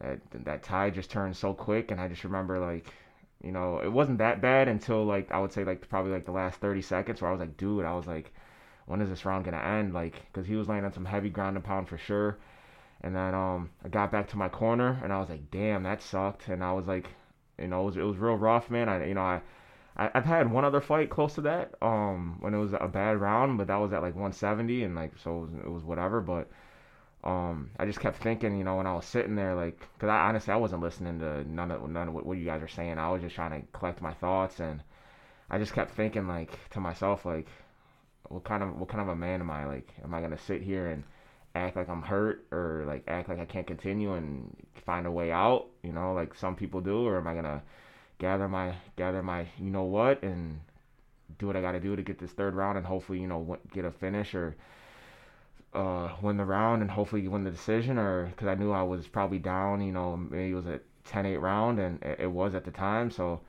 that, that tide just turned so quick, and I just remember like you know, it wasn't that bad until like I would say like probably like the last 30 seconds where I was like, dude, I was like, when is this round gonna end? Like, cause he was laying on some heavy ground and pound for sure. And then um, I got back to my corner and I was like, damn, that sucked. And I was like, you know, it was, it was real rough, man. I you know I. I, I've had one other fight close to that, um, when it was a bad round, but that was at like 170, and like so it was, it was whatever. But um, I just kept thinking, you know, when I was sitting there, like, cause I honestly I wasn't listening to none of none of what, what you guys are saying. I was just trying to collect my thoughts, and I just kept thinking, like, to myself, like, what kind of what kind of a man am I? Like, am I gonna sit here and act like I'm hurt or like act like I can't continue and find a way out, you know, like some people do, or am I gonna gather my gather my you know what and do what I got to do to get this third round and hopefully you know get a finish or uh, win the round and hopefully win the decision or because I knew I was probably down, you know, maybe it was a 10-8 round and it, was at the time, so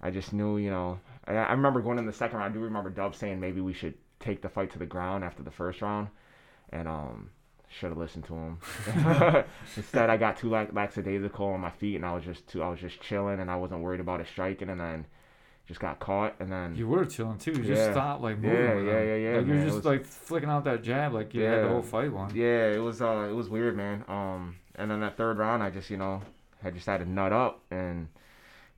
I just knew, you know, I, I remember going in the second round. I do remember Dub saying maybe we should take the fight to the ground after the first round, and um, should have listened to him. Instead, I got too lax- lackadaisical on my feet, and I was just too, I was just chilling, and I wasn't worried about it striking, and then just got caught, and then You were chilling too. You just Yeah. stopped like moving. Yeah, yeah, yeah, yeah, Like you're man, it just was- like flicking out that jab like you had the whole fight won. yeah, it was uh, it was weird, man. Um, and then that third round, I just you know had just had to nut up and.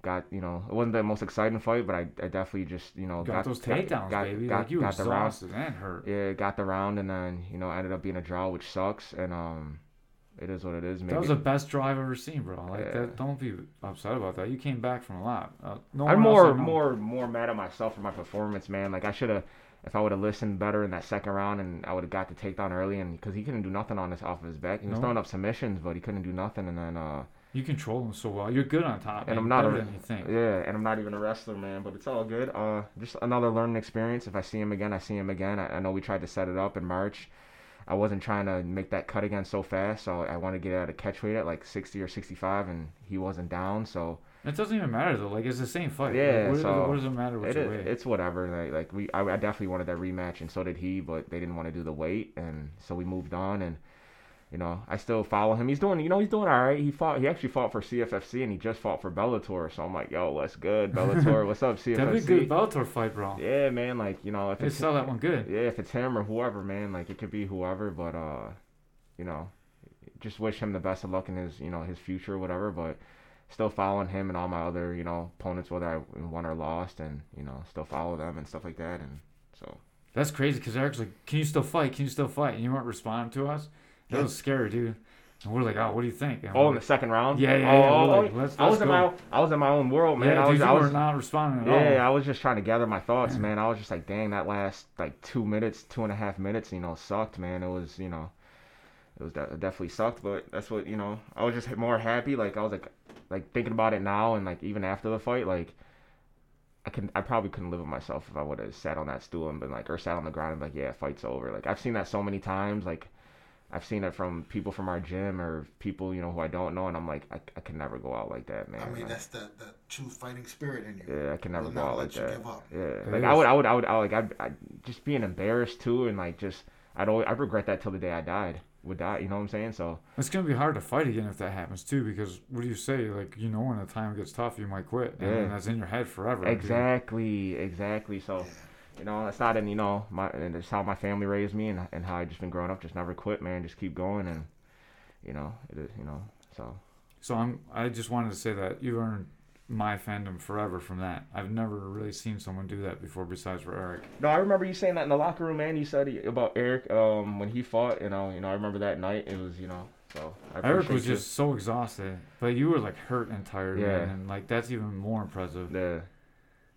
Got you know it wasn't the most exciting fight, but I, I definitely just you know Got, those takedowns, got, baby. got, like you got the round exhausted and hurt. yeah, got the round and then you know ended up being a draw, which sucks. And um, it is what it is. Maybe That was the best draw I've ever seen, bro. Like Yeah. that. Don't be upset about that. You came back from a lot. Uh, no I'm more more more mad at myself for my performance, man. Like I should have, if I would have listened better in that second round, and I would have got the takedown early, and because he couldn't do nothing on this off of his back, he was No. throwing up submissions, but he couldn't do nothing. And then uh, You control them so well. You're good on top. And man. I'm not better a- than you think. yeah, and I'm not even a wrestler, man, but it's all good. Uh, just another learning experience. If I see him again, I see him again. I, I know we tried to set it up in March. I wasn't trying to make that cut again so fast, so I wanted to get out of catch weight at like 60 or 65, and he wasn't down, so. It doesn't even matter though. Like it's the same fight. Yeah, Like, what, so what does it matter what It, you it's whatever. Like, like we, I, I definitely wanted that rematch, and so did he. But they didn't want to do the weight, and so we moved on. And you know, I still follow him. He's doing, you know, he's doing all right. He fought. He actually fought for CFFC, and he just fought for Bellator. So I'm like, yo, what's good, Bellator? what's up, CFFC? That'd be a good Bellator fight, bro. Yeah, man. Like you know, if They it's sell that one good. yeah, if it's him or whoever, man, like it could be whoever. But uh, you know, just wish him the best of luck in his, you know, his future or whatever. But still following him and all my other, you know, opponents, whether I won or lost, and you know, still follow them and stuff like that. And so That's crazy because Eric's like, "Can you still fight? Can you still fight?" And you weren't responding to us. That Yeah. was scary, dude. And we're like, "Oh, what do you think?" And Oh, in the second round. Yeah, yeah, yeah, oh, like, let's- I was in my I was in my own world, man. yeah, I dude, was you I were was not responding at all. yeah, all. I was just trying to gather my thoughts, Yeah. man. I was just like, dang, that last like two minutes, two and a half minutes, you know, sucked, man. It was, you know, it was it definitely sucked, but that's what you know. I was just more happy, like I was like, like thinking about it now, and like even after the fight, like. I can I probably couldn't live with myself if I would have sat on that stool and been like or sat on the ground and been like yeah fight's over like I've seen that so many times like I've seen it from people from our gym or people you know who I don't know, and I'm like, I, I can never go out like that, man. I mean, Like, that's the, that true fighting spirit in you. yeah, I can never will go out like that. Yeah, It like I would, I would, I would, I, like I'd, I'd just being embarrassed too, and like just I'd always, I regret that till the day I died. Would die, you know what I'm saying? So It's gonna be hard to fight again if that happens too, because what do you say? Like you know, when the time gets tough, you might quit, and Yeah. that's in your head forever. dude. exactly, exactly. So Yeah. You know, it's not in you know my, and it's how my family raised me, and and how I just been growing up. Just never quit, man. Just keep going, and you know, it is, you know, so. So I'm. I just wanted to say that you earned my fandom forever from that. I've never really seen someone do that before, besides for Eric. No, I remember you saying that in the locker room, man. You said about Eric um, when he fought. You know, you know, I remember that night. It was, you know, so. Eric was you. just so exhausted, but you were like hurt and tired, Yeah. man, and like that's even more impressive. the.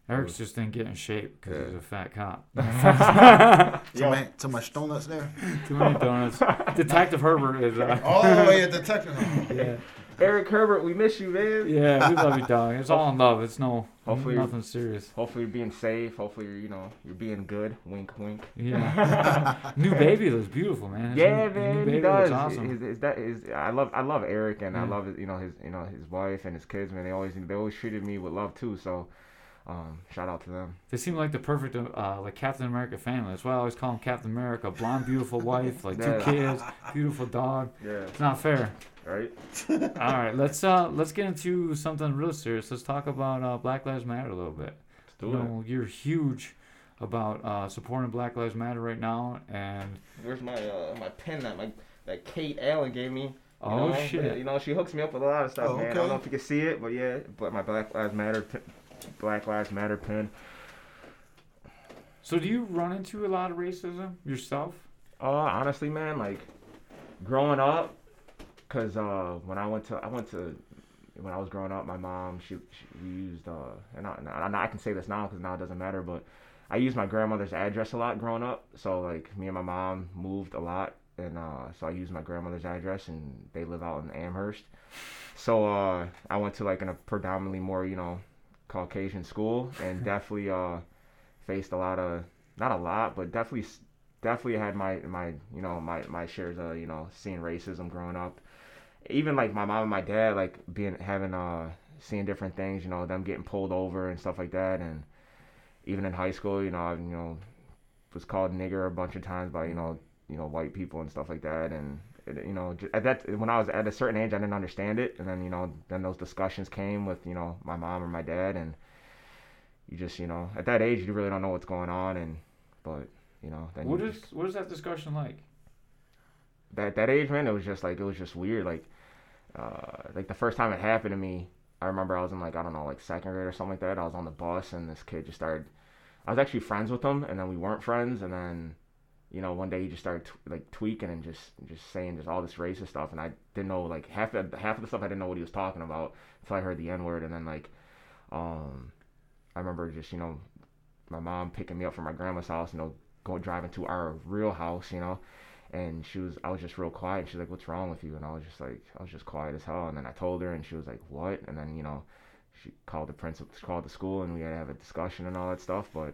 Eric's just didn't get in shape because Yeah. he's a fat cop. Too, many, too much donuts there. Too many donuts. Detective Herbert is. Uh, way at detective. yeah, Eric Herbert, we miss you, man. yeah, we love you, dog. It's all in love. It's no, Hopefully- nothing serious. Hopefully you're being safe. Hopefully you're, you know, you're being good. Wink, wink. Yeah, new baby looks beautiful, man. His yeah, new, his new man, he baby does. looks awesome. His, his, that is, I love, I love Eric, and I love, his, you know, his, you know, his wife and his kids. Man, they always, they always treated me with love too. So, um, shout out to them. They seem like the perfect, uh, like Captain America family. That's why I always call him Captain America. Blonde, beautiful wife, like two kids, beautiful dog. Yeah. It's not fair. Right. All right, let's uh, let's get into something real serious. Let's talk about uh, Black Lives Matter a little bit. Let's do you it. know, you're huge about uh, supporting Black Lives Matter right now, and Where's my, uh, my pen that my, that Kate Allen gave me? You oh know, shit, You know, she hooks me up with a lot of stuff, Oh, man. I don't know if you can see it, but yeah, but my Black Lives Matter, pin, Black Lives Matter pin. So do you run into a lot of racism yourself? Uh, honestly, man, like growing up, cause uh, when I went to, I went to, when I was growing up, my mom, she, she used, uh, and I, and I can say this now, cause now it doesn't matter, but I used my grandmother's address a lot growing up. So like me and my mom moved a lot and uh, so I used my grandmother's address, and they live out in Amherst. So uh, I went to like in a predominantly more you know Caucasian school, and definitely uh, faced a lot of not a lot, but definitely definitely had my my you know my my shares of you know seeing racism growing up. Even like my mom and my dad like being having uh seeing different things, you know, them getting pulled over and stuff like that, and even in high school, you know, I you know was called nigger a bunch of times by you know you know white people and stuff like that, and you know at that when I was at a certain age, I didn't understand it, and then you know then those discussions came with you know my mom or my dad, and you just you know at that age you really don't know what's going on, and but you know then What you is just- what is that discussion like? that that age, man, it was just like it was just weird. Like, uh, like the first time it happened to me, I remember I was in like I don't know, like second grade or something like that. I was on the bus and this kid just started. I was actually friends with him, and then we weren't friends, and then, you know, one day he just started t- like tweaking and just just saying just all this racist stuff, and I didn't know like half of half of the stuff I didn't know what he was talking about until I heard the N word, and then like, um, I remember just you know, my mom picking me up from my grandma's house, you know, going driving to our real house, you know and she was I was just real quiet. And she's like, "What's wrong with you?" And I was just like, I was just quiet as hell. And then I told her, and she was like, "What?" And then you know, she called the principal, called the school, and we had to have a discussion and all that stuff. But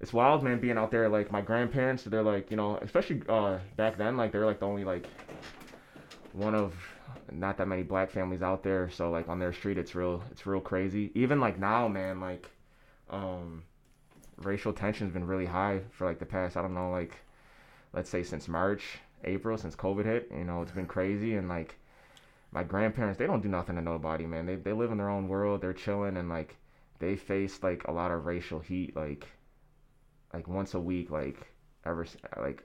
it's wild, man, being out there. Like my grandparents, they're like, you know, especially uh, back then, like they're like the only like one of not that many black families out there. So like on their street, it's real, it's real crazy. Even like now, man, like um, racial tension's been really high for like the past, I don't know, like let's say since March, April, since COVID hit. You know, it's been crazy and like my grandparents, they don't do nothing to nobody, man. They they live in their own world. They're chilling and like they face like a lot of racial heat, like like once a week, like ever like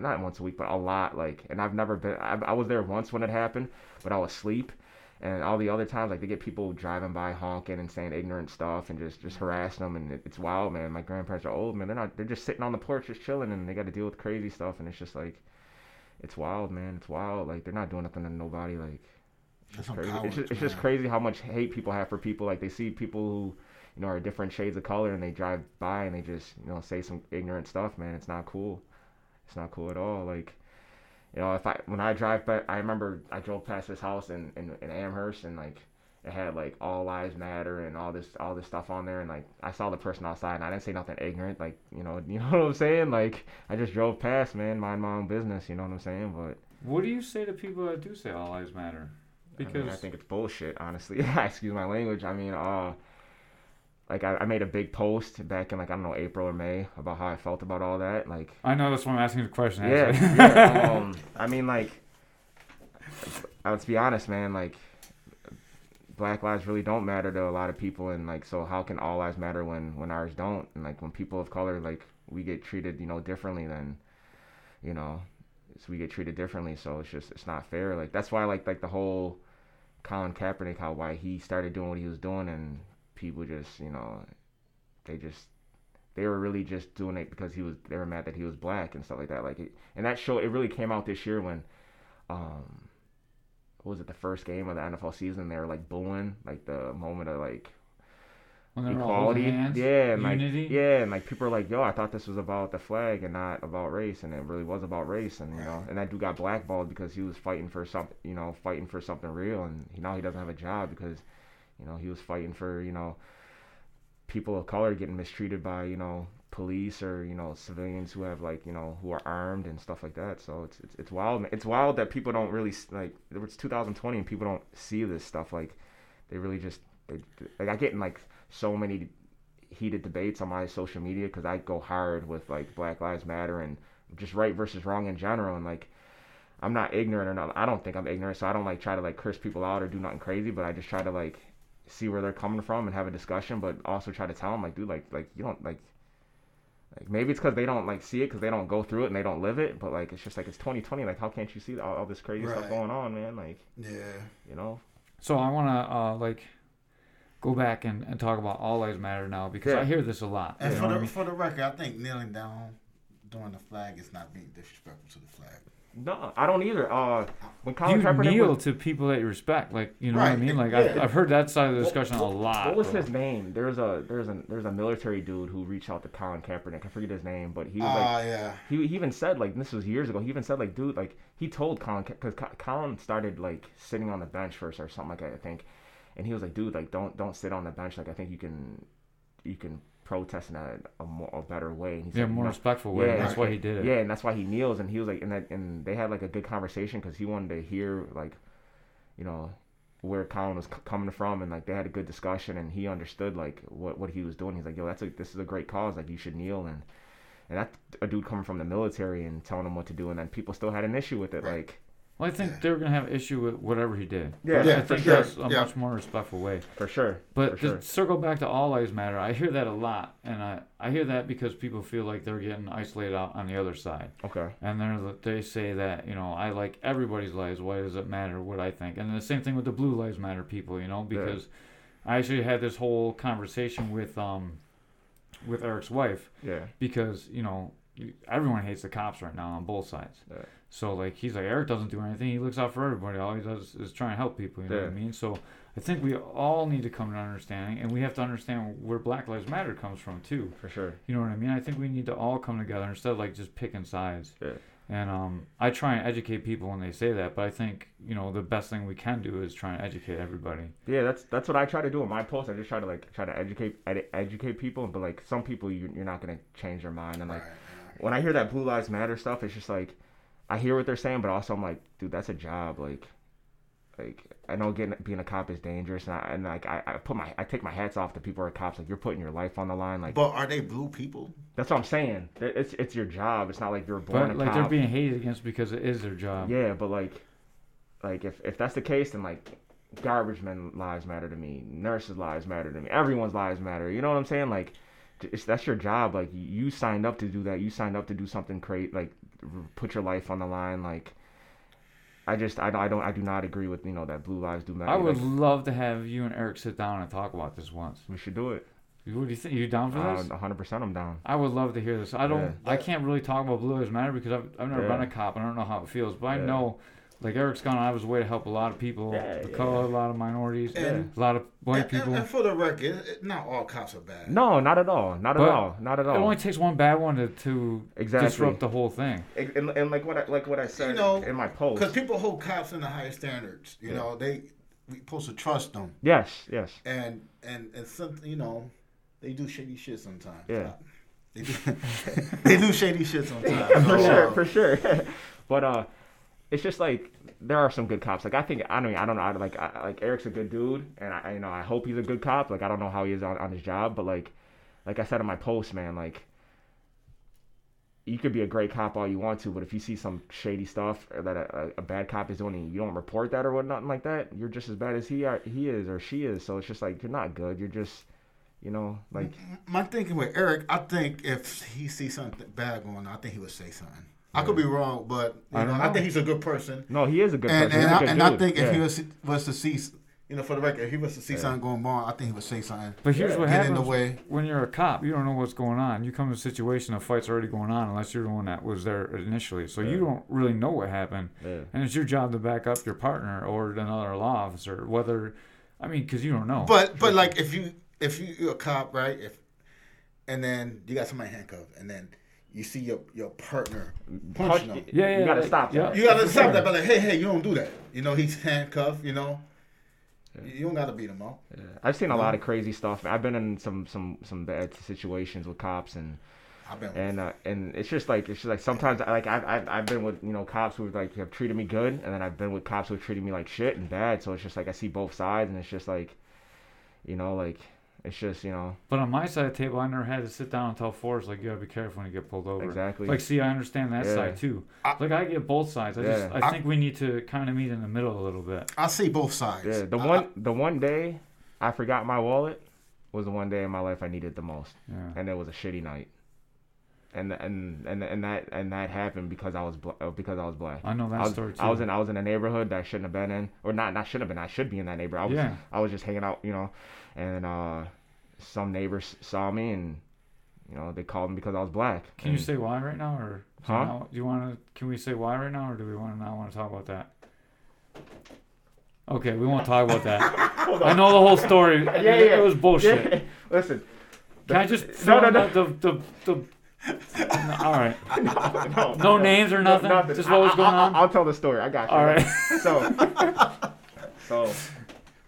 not once a week, but a lot. Like, and I've never been. I, I was there once when it happened, but I was asleep. And all the other times, like they get people driving by honking and saying ignorant stuff and just just harassing them, and it, it's wild, man. My grandparents are old, man. They're not. They're just sitting on the porch, just chilling, and they got to deal with crazy stuff, and it's just like, it's wild, man. It's wild. Like they're not doing nothing to nobody. Like, it's That's just some crazy. It's just, it's just crazy how much hate people have for people. Like they see people who, you know, are different shades of color, and they drive by and they just, you know, say some ignorant stuff, man. It's not cool. It's not cool at all. Like, you know, if I when I drive back, I remember I drove past this house in, in, in Amherst and like it had like all lives matter and all this all this stuff on there and like I saw the person outside and I didn't say nothing ignorant like you know you know what I'm saying like I just drove past man mind my own business you know what I'm saying but What do you say to people that do say all lives matter? I, mean, Because I think it's bullshit honestly excuse my language I mean uh like I, I made a big post back in like I don't know April or May about how I felt about all that like I know that's why I'm asking the question. Yeah, yeah. Um, I mean, like, let's be honest, man. Like, Black lives really don't matter to a lot of people, and like, so how can all lives matter when when ours don't? And like, when people of color, like, we get treated, you know, differently than, you know, so we get treated differently. So it's just it's not fair. Like that's why like like the whole Colin Kaepernick, how why he started doing what he was doing, and people just you know, they just they were really just doing it because he was they were mad that he was black and stuff like that. Like it, and that show it really came out this year when um what was it the first game of the NFL season they were like booing like the moment of like when they're all holding equality hands, yeah and unity. like yeah and like people are like yo I thought this was about the flag and not about race and it really was about race and you know and that dude got blackballed because he was fighting for something you know fighting for something real and he, now he doesn't have a job because you know he was fighting for you know people of color getting mistreated by you know police or you know civilians who have like you know who are armed and stuff like that. So it's it's, it's wild it's wild that people don't really like it's 2020 and people don't see this stuff. Like they really just they, like I get in like so many heated debates on my social media because I go hard with like Black Lives Matter and just right versus wrong in general. And like I'm not ignorant or not I don't think I'm ignorant. So I don't like try to like curse people out or do nothing crazy but I just try to like see where they're coming from and have a discussion but also try to tell them like dude like like you don't like like maybe it's because they don't like see it because they don't go through it and they don't live it but like it's just like it's 2020 like how can't you see all, all this crazy stuff going on man like Yeah. you know So I want to uh, like go back and, and talk about all lives matter now because I hear this a lot. And for the I mean? for the record, I think kneeling down during the flag is not being disrespectful to the flag. No, I don't either. Uh, when Colin you Kaepernick kneel was, to people that you respect, like you know what I mean. Like I've. I've heard that side of the What- discussion a lot. what was bro. his name? There's a there's a there's a military dude who reached out to Colin Kaepernick. I forget his name, but he was like Ah, yeah. he, he even said like this was years ago. He even said like dude like he told Colin because Colin started like sitting on the bench first or something like that I think, and he was like dude like don't don't sit on the bench like I think you can you can protest in a, a more a better way. And he Yeah, said, more "No." respectful way. Yeah, That's why he did it. Yeah, and that's why he kneels, and he was like, and that, and they had like a good conversation because he wanted to hear like, you know, where Colin was c- coming from, and like they had a good discussion, and he understood like what what he was doing. He's like, yo, that's a this is a great cause, like you should kneel, and and that a dude coming from the military and telling him what to do, and then people still had an issue with it, Right. like Well, I think Yeah. they were gonna have issue with whatever he did. Yeah, But yeah, I for think sure. that's a Yeah. much more respectful way. for sure. But For to circle back to all lives matter, I hear that a lot, and I I hear that because people feel like they're getting isolated out on the other side, Okay, and they're they say that you know I like everybody's lives. Why does it matter what I think? And the same thing with the Blue Lives Matter people, you know, Yeah. because I actually had this whole conversation with um with Eric's wife yeah, because you know everyone hates the cops right now on both sides. Yeah. So like he's like Eric doesn't do anything. He looks out for everybody. All he does is try and help people. You know what I mean? So I think we all need to come to an understanding, and we have to understand where Black Lives Matter comes from too. for sure. You know what I mean? I think we need to all come together instead of like just picking sides. Yeah. And um, I try and educate people when they say that, but I think you know the best thing we can do is try and educate everybody. Yeah, that's that's what I try to do in my posts. I just try to like try to educate ed- educate people, but like some people you you're not gonna change their mind, and like Right. when I hear that Blue Lives Matter stuff, it's just like I hear what they're saying, but also I'm like, dude, that's a job. Like, like I know getting being a cop is dangerous, and, I, and like I, I put my I take my hats off to people who are cops. Like you're putting your life on the line. Like But are they blue people? that's what I'm saying. It's it's your job. It's not like you're born But a like cop. they're being hated against because it is their job. yeah, but like like if if that's the case, then like garbage men lives matter to me. Nurses lives matter to me. Everyone's lives matter. You know what I'm saying? Like. It's, that's your job. Like you signed up to do that. You signed up to do something great. Like r- put your life on the line. Like I just I, don't- I don't I do not agree with you know that blue lives do matter. I would Like, love to have you and Eric sit down and talk about this once. we should do it. What do you think? You down for this? Uh, 100% I'm down. I would love to hear this. I don't. Yeah. I can't really talk about Blue Lives Matter because I've, I've never Yeah. been a cop. and I don't know how it feels, but I know, like Eric's gone out of his way to help a lot of people, Yeah, of yeah. color, a lot of minorities, And- a lot of white and, people. And, and for the record, it- not all cops are bad. No, not at all. Not at all. Not at all. it only takes one bad one to, to Exactly. disrupt the whole thing. and, and, and like what I like what I said You know, in my post. Because people hold cops in the highest standards. You Yeah. know, they we supposed to trust them, Yes, yes. and and and some you know, they do shady shit sometimes. Yeah. They do, they do shady shit sometimes. for So, sure, for sure. but uh, it's just like there are some good cops. Like I think I mean I don't know. I, like I, like Eric's a good dude, and I you know I hope he's a good cop. Like I don't know how he is on, on his job, but like like I said in my post, man, like you could be a great cop all you want to, but if you see some shady stuff that a, a bad cop is doing you don't report that or what nothing like that, you're just as bad as he are, he is or she is. So it's just like you're not good. You're just you know like My thinking with Eric, I think if he sees something bad going on, I think he would say something. I could be wrong, but you I know, don't I think he's a good person. no, he is a good And person. and, He's a I, good and I dude. think if he was was to see, you know, for the record, if he was to see Yeah. something going wrong, I think he would say something. But here's Yeah. what Get in happens the way. when you're a cop. You don't know what's going on. You come to a situation, a fight's already going on, unless you're the one that was there initially. So you don't really know what happened. yeah. And it's your job to back up your partner or another law officer, whether, I mean, because you don't know. But but like if you if you, you're a cop, right? If and then you got somebody handcuffed, and then you see your your partner punching Punch- him. Yeah, yeah, you gotta like- stop yeah. that. You gotta stop that, but like, hey, hey, you don't do that. You know, he's handcuffed. You know, you don't gotta beat him up. Yeah. I've seen a lot of crazy stuff. I've been in some some some bad situations with cops and I've been. and uh, and it's just like it's just like sometimes like I've, I've I've been with you know cops who like have treated me good and then I've been with cops who have treated me like shit and bad. So it's just like I see both sides and it's just like, you know, like it's just you know But on my side of the table, I never had to sit down and tell Forrest like you gotta be careful when you get pulled over. exactly. Like, see, I understand that Yeah. side too. I- like, I get both sides. I just, Yeah. I I- think we need to kind of meet in the middle a little bit. I see both sides. yeah, the I- one the one day I forgot my wallet was the one day in my life I needed the most, Yeah. and it was a shitty night. And and and and that and that happened because I was bla- uh, because I was black. I know that I was, story too. I was in I was in a neighborhood that I shouldn't have been in, or not not shouldn't have been. I should be in that neighborhood. I was Yeah. I was just hanging out, you know, and uh, some neighbors saw me and you know, they called me because I was black. Can you say why right now, or do Huh? you, know- do you want to? Can we say why right now, or do we want to not want to talk about that? Okay, we won't talk about that. I know the whole story. Yeah, yeah. It was bullshit. Yeah. Listen. Can I just No, no, no. the the the, the no, all right. no, no, No names or nothing? nothing. Just what was I- going I- on? I'll tell the story. I got you. All right. So, so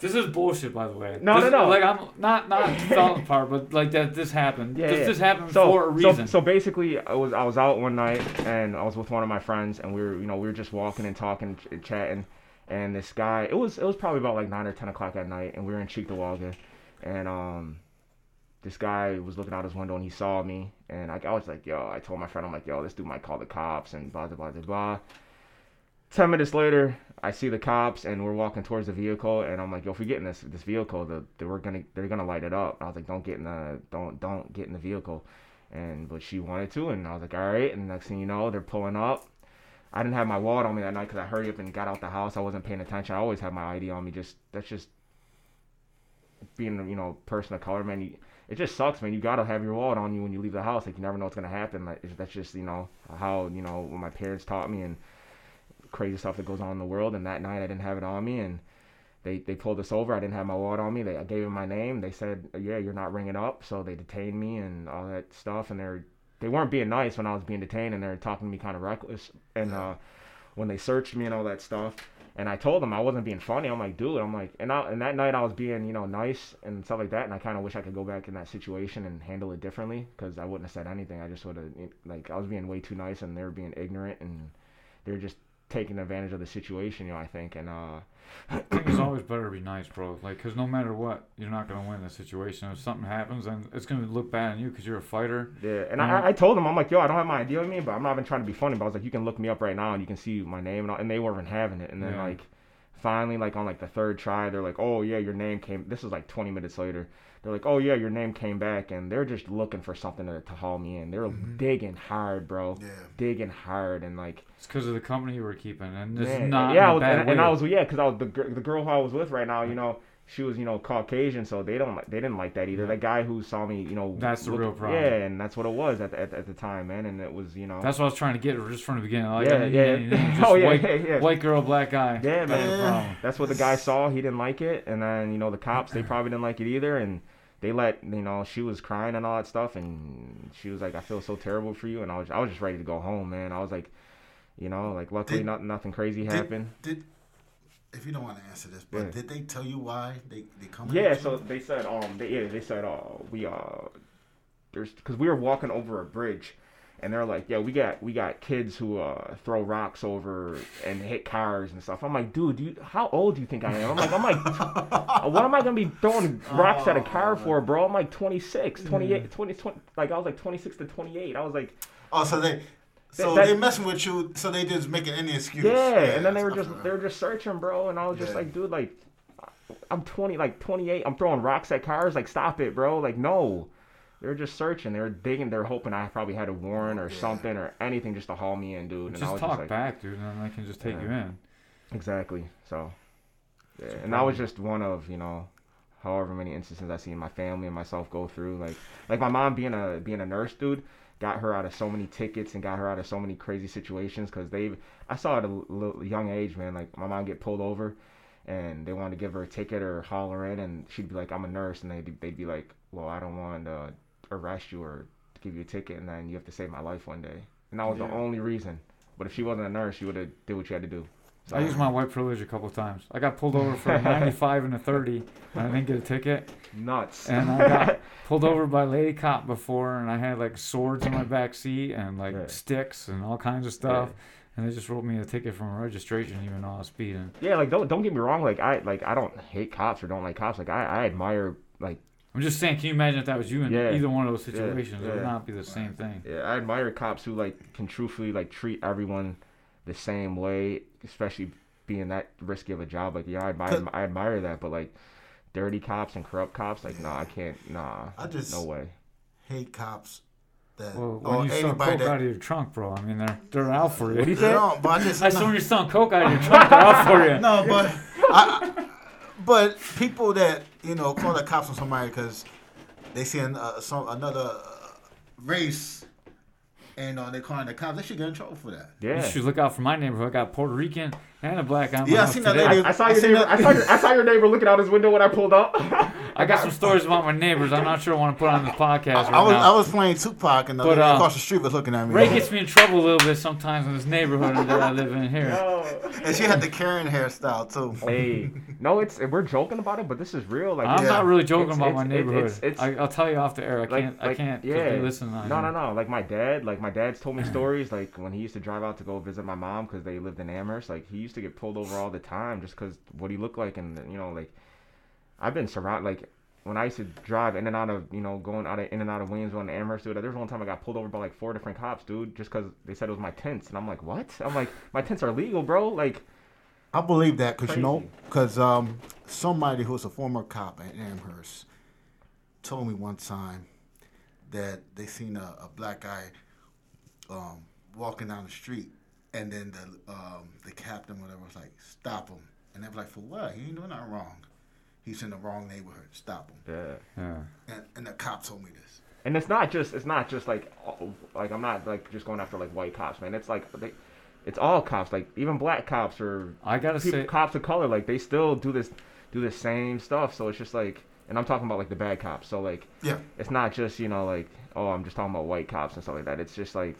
This is bullshit, by the way. No, This- no, no. Like I'm not not falling apart, but like that this happened. Yeah, this, yeah. this happened so, for a so- reason. So, basically, I was I was out one night and I was with one of my friends and we were you know we were just walking and talking and ch- chatting, and this guy it was it was probably about like nine or ten o'clock at night and we were in Cheektowaga, and um, this guy was looking out his window and he saw me and I, I was like yo I told my friend I'm like yo this dude might call the cops and blah blah blah blah blah. Ten minutes later, I see the cops and we're walking towards the vehicle, and I'm like, "Yo, if we get in this this vehicle, the, they we're gonna they're gonna light it up." I was like, "Don't get in the don't don't get in the vehicle," and but she wanted to, and I was like, "All right." And next thing you know, they're pulling up. I didn't have my wallet on me that night because I hurried up and got out the house. I wasn't paying attention. I always have my ID on me. Just that's just being you know person of color, man. You, it just sucks, man. You gotta have your wallet on you when you leave the house. Like you never know what's gonna happen. Like that's just you know how you know what my parents taught me and crazy stuff that goes on in the world. And that night I didn't have it on me, and they they pulled us over. I didn't have my wallet on me. They I gave them my name. They said, yeah, you're not ringing up, so they detained me and all that stuff. And they're they weren't being nice when I was being detained, and they're talking to me kind of reckless. And uh, when they searched me and all that stuff. And I told them I wasn't being funny. I'm like, dude, I'm like, and I, and that night I was being, you know, nice and stuff like that. And I kind of wish I could go back in that situation and handle it differently because I wouldn't have said anything. I just would have, like, I was being way too nice and they were being ignorant and they're just taking advantage of the situation, you know. I think, and uh, I think it's always better to be nice, bro. Like, cause no matter what, you're not gonna win the situation. If something happens, then it's gonna look bad on you because you're a fighter. Yeah, and. I, I told them I'm like, yo, I don't have my ID with me, but I'm not even trying to be funny. But I was like, you can look me up right now and you can see my name and all, and they weren't having it. And then Yeah. like, finally, like on like the third try, they're like, oh yeah, your name came. This was like 20 minutes later. They're like, oh yeah, your name came back, and they're just looking for something to, to haul me in. They're Mhm. digging hard, bro, Yeah. digging hard, and like, It's because of the company you were keeping, and it's man, not yeah, in I a was, bad and, way. and I was yeah, because I was the the girl who I was with right now, you know. She was, you know, Caucasian, so they don't, they didn't like that either. Yeah. That guy who saw me, you know, That's the look- real problem. Yeah, and that's what it was at the, at, the- at the time, man. And it was, you know, That's what I was trying to get just from the beginning. Like, Yeah, I didn't yeah. just Oh, yeah, white, yeah, yeah. white girl, black guy. Yeah, That's man. the. That's what the guy saw. He didn't like it, and then you know the cops they probably didn't like it either, and they let you know she was crying and all that stuff, and she was like, "I feel so terrible for you," and I was I was just ready to go home, man. I was like, you know, like luckily Did- nothing nothing crazy Did, happened. did if you don't want to answer this, but Yeah. did they tell you why they they come? Yeah, so they said um they yeah they said uh we uh there's because we were walking over a bridge. And they're like, yeah, we got we got kids who uh, throw rocks over and hit cars and stuff. I'm like, dude, you, how old do you think I am? I'm like, I'm like, what am I gonna be throwing rocks at a car for, bro? I'm like 26, 28, 20, 20 like I was like 26 to 28. I was like, oh, so they. So that- they messing with you, so they just making any excuse. yeah, and then they were just they were just searching, bro, and I was just Yeah. like, dude, like, I'm 20, like 28, I'm throwing rocks at cars, like stop it, bro, like no. They were just searching. They were digging. They were hoping I probably had a warrant or Yeah. something or anything just to haul me in, dude. And I Just was talk just like, back, dude, and I can just take Yeah. you in. Exactly. So, yeah, and that was just one of you know, however many instances I seen my family and myself go through. Like, like my mom being a being a nurse, dude, got her out of so many tickets and got her out of so many crazy situations because they. I saw at a little young age, man. Like my mom get pulled over, and they wanted to give her a ticket or haul her in, and she'd be like, "I'm a nurse," and they'd they'd be like, "Well, I don't want to arrest you or give you a ticket, and then you have to save my life one day." And that was Yeah. the only reason. But if she wasn't a nurse, she would have did what you had to do. So, I used my white privilege a couple of times. I got pulled over for a 95 and a 30, and I didn't get a ticket. nuts. And I got pulled over by a lady cop before, and I had like swords in my back seat and like Yeah. sticks and all kinds of stuff. And they just wrote me a ticket from a registration, even though I was speeding. Yeah, like don't don't get me wrong. Like I like I don't hate cops or don't like cops. Like I, I admire like I'm just saying, can you imagine if that was you in Yeah. either one of those Yeah, situations? It would yeah. not be the same thing. yeah, I admire cops who like can truthfully like treat everyone the same way, especially being that risky of a job. Like yeah, I admire I admire that, but like dirty cops and corrupt cops, like nah, I can't. Nah, I just no way. hate cops. That Well, when or you sell coke that. out of your trunk, bro, I mean, they're they're out for you. What do you say? No, but I just. I saw when you're selling coke out of your trunk, they're out for you. No, but I, but people that you know call the cops on somebody because they see an, uh, some another uh, race, and uh, they calling the cops, they should get in trouble for that. Yeah. You should look out for my neighborhood. I got Puerto Rican and a black guy. Yeah, I seen that today. lady- I, I saw your seen neighbor. that- I saw your, I saw your neighbor looking out his window when I pulled up. I got some stories about my neighbors. I'm not sure I want to put on this podcast I, right I was now. I was playing Tupac, and the But, lady uh, across the street was looking at me. Ray gets me in trouble a little bit sometimes in this neighborhood that I live in here. and she had the Karen hairstyle too. hey, no, it's we're joking about it, but this is real. Like, I'm Yeah. not really joking It's- about it's- my neighborhood. it's- it's- I, I'll tell you off the air. I like, can't. I can't. 'cause Yeah. They listen no, no, no. Like my dad, like my dad's told me stories. Like when he used to drive out to go visit my mom because they lived in Amherst. Like he used to get pulled over all the time just because what he looked like, and you know, like I've been surrounded. Like when I used to drive in and out of, you know, going out of in and out of Williamsville and Amherst, dude. There was one time I got pulled over by like four different cops, dude, just because they said it was my tints, and I'm like, what? I'm like, my tints are legal, bro. Like, I believe that because you know, because um, somebody who's a former cop at Amherst told me one time that they seen a, a black guy um, walking down the street, and then the um, the captain whatever was like, stop him, and they were like, for what? He ain't doing nothing wrong. He's in the wrong neighborhood. Stop him. yeah. Yeah. And, and the cop told me this. And it's not just it's not just like oh, like I'm not like just going after like white cops, man. It's like they, it's all cops, like even black cops or I gotta people, say, cops of color, like they still do this do the same stuff. So it's just like, and I'm talking about like the bad cops. So like, Yeah. it's not just you know like oh I'm just talking about white cops and stuff like that. It's just like,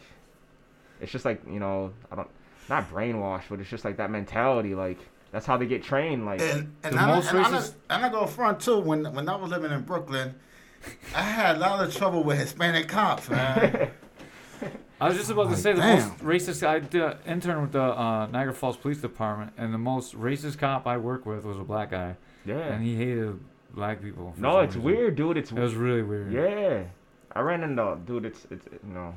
it's just like you know I don't not brainwashed, but it's just like that mentality. Like that's how they get trained. Like And and The I, most and, I, racist- and I go front too. When when I was living in Brooklyn, I had a lot of trouble with Hispanic cops, man. I was just about to Like, say the damn. most racist. I did an intern with the uh, Niagara Falls Police Department, and the most racist cop I worked with was a black guy, yeah. and he hated black people. No, it's reason. weird, dude. It's It was really weird. Yeah, I ran into dude. It's it's you know,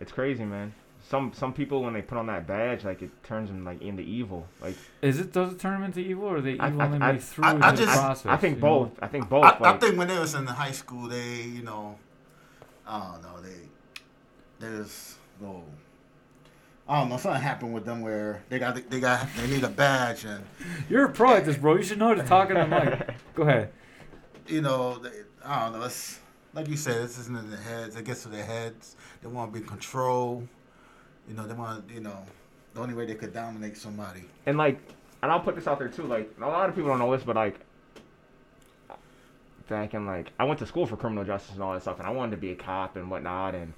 it's crazy, man. Some some people when they put on that badge, like it turns them like into evil. Like Is it does it turn them into evil, or are they evil I- and they I- through I- the just- process? I think you know? both. I think both. I, I like, think when they was in the high school, they you know, I don't know, they there's no. I don't know. Something happened with them where they got they got they need a badge and You're a pro at this, bro. You should know to talk in the mic. Go ahead. you know they, I don't know. It's like you said. This isn't in their heads. It gets to their heads. They want to be in control. You know they want you know the only way they could dominate somebody. and like, and I'll put this out there too. Like a lot of people don't know this, but like, back in like, I went to school for criminal justice and all that stuff, and I wanted to be a cop and whatnot, and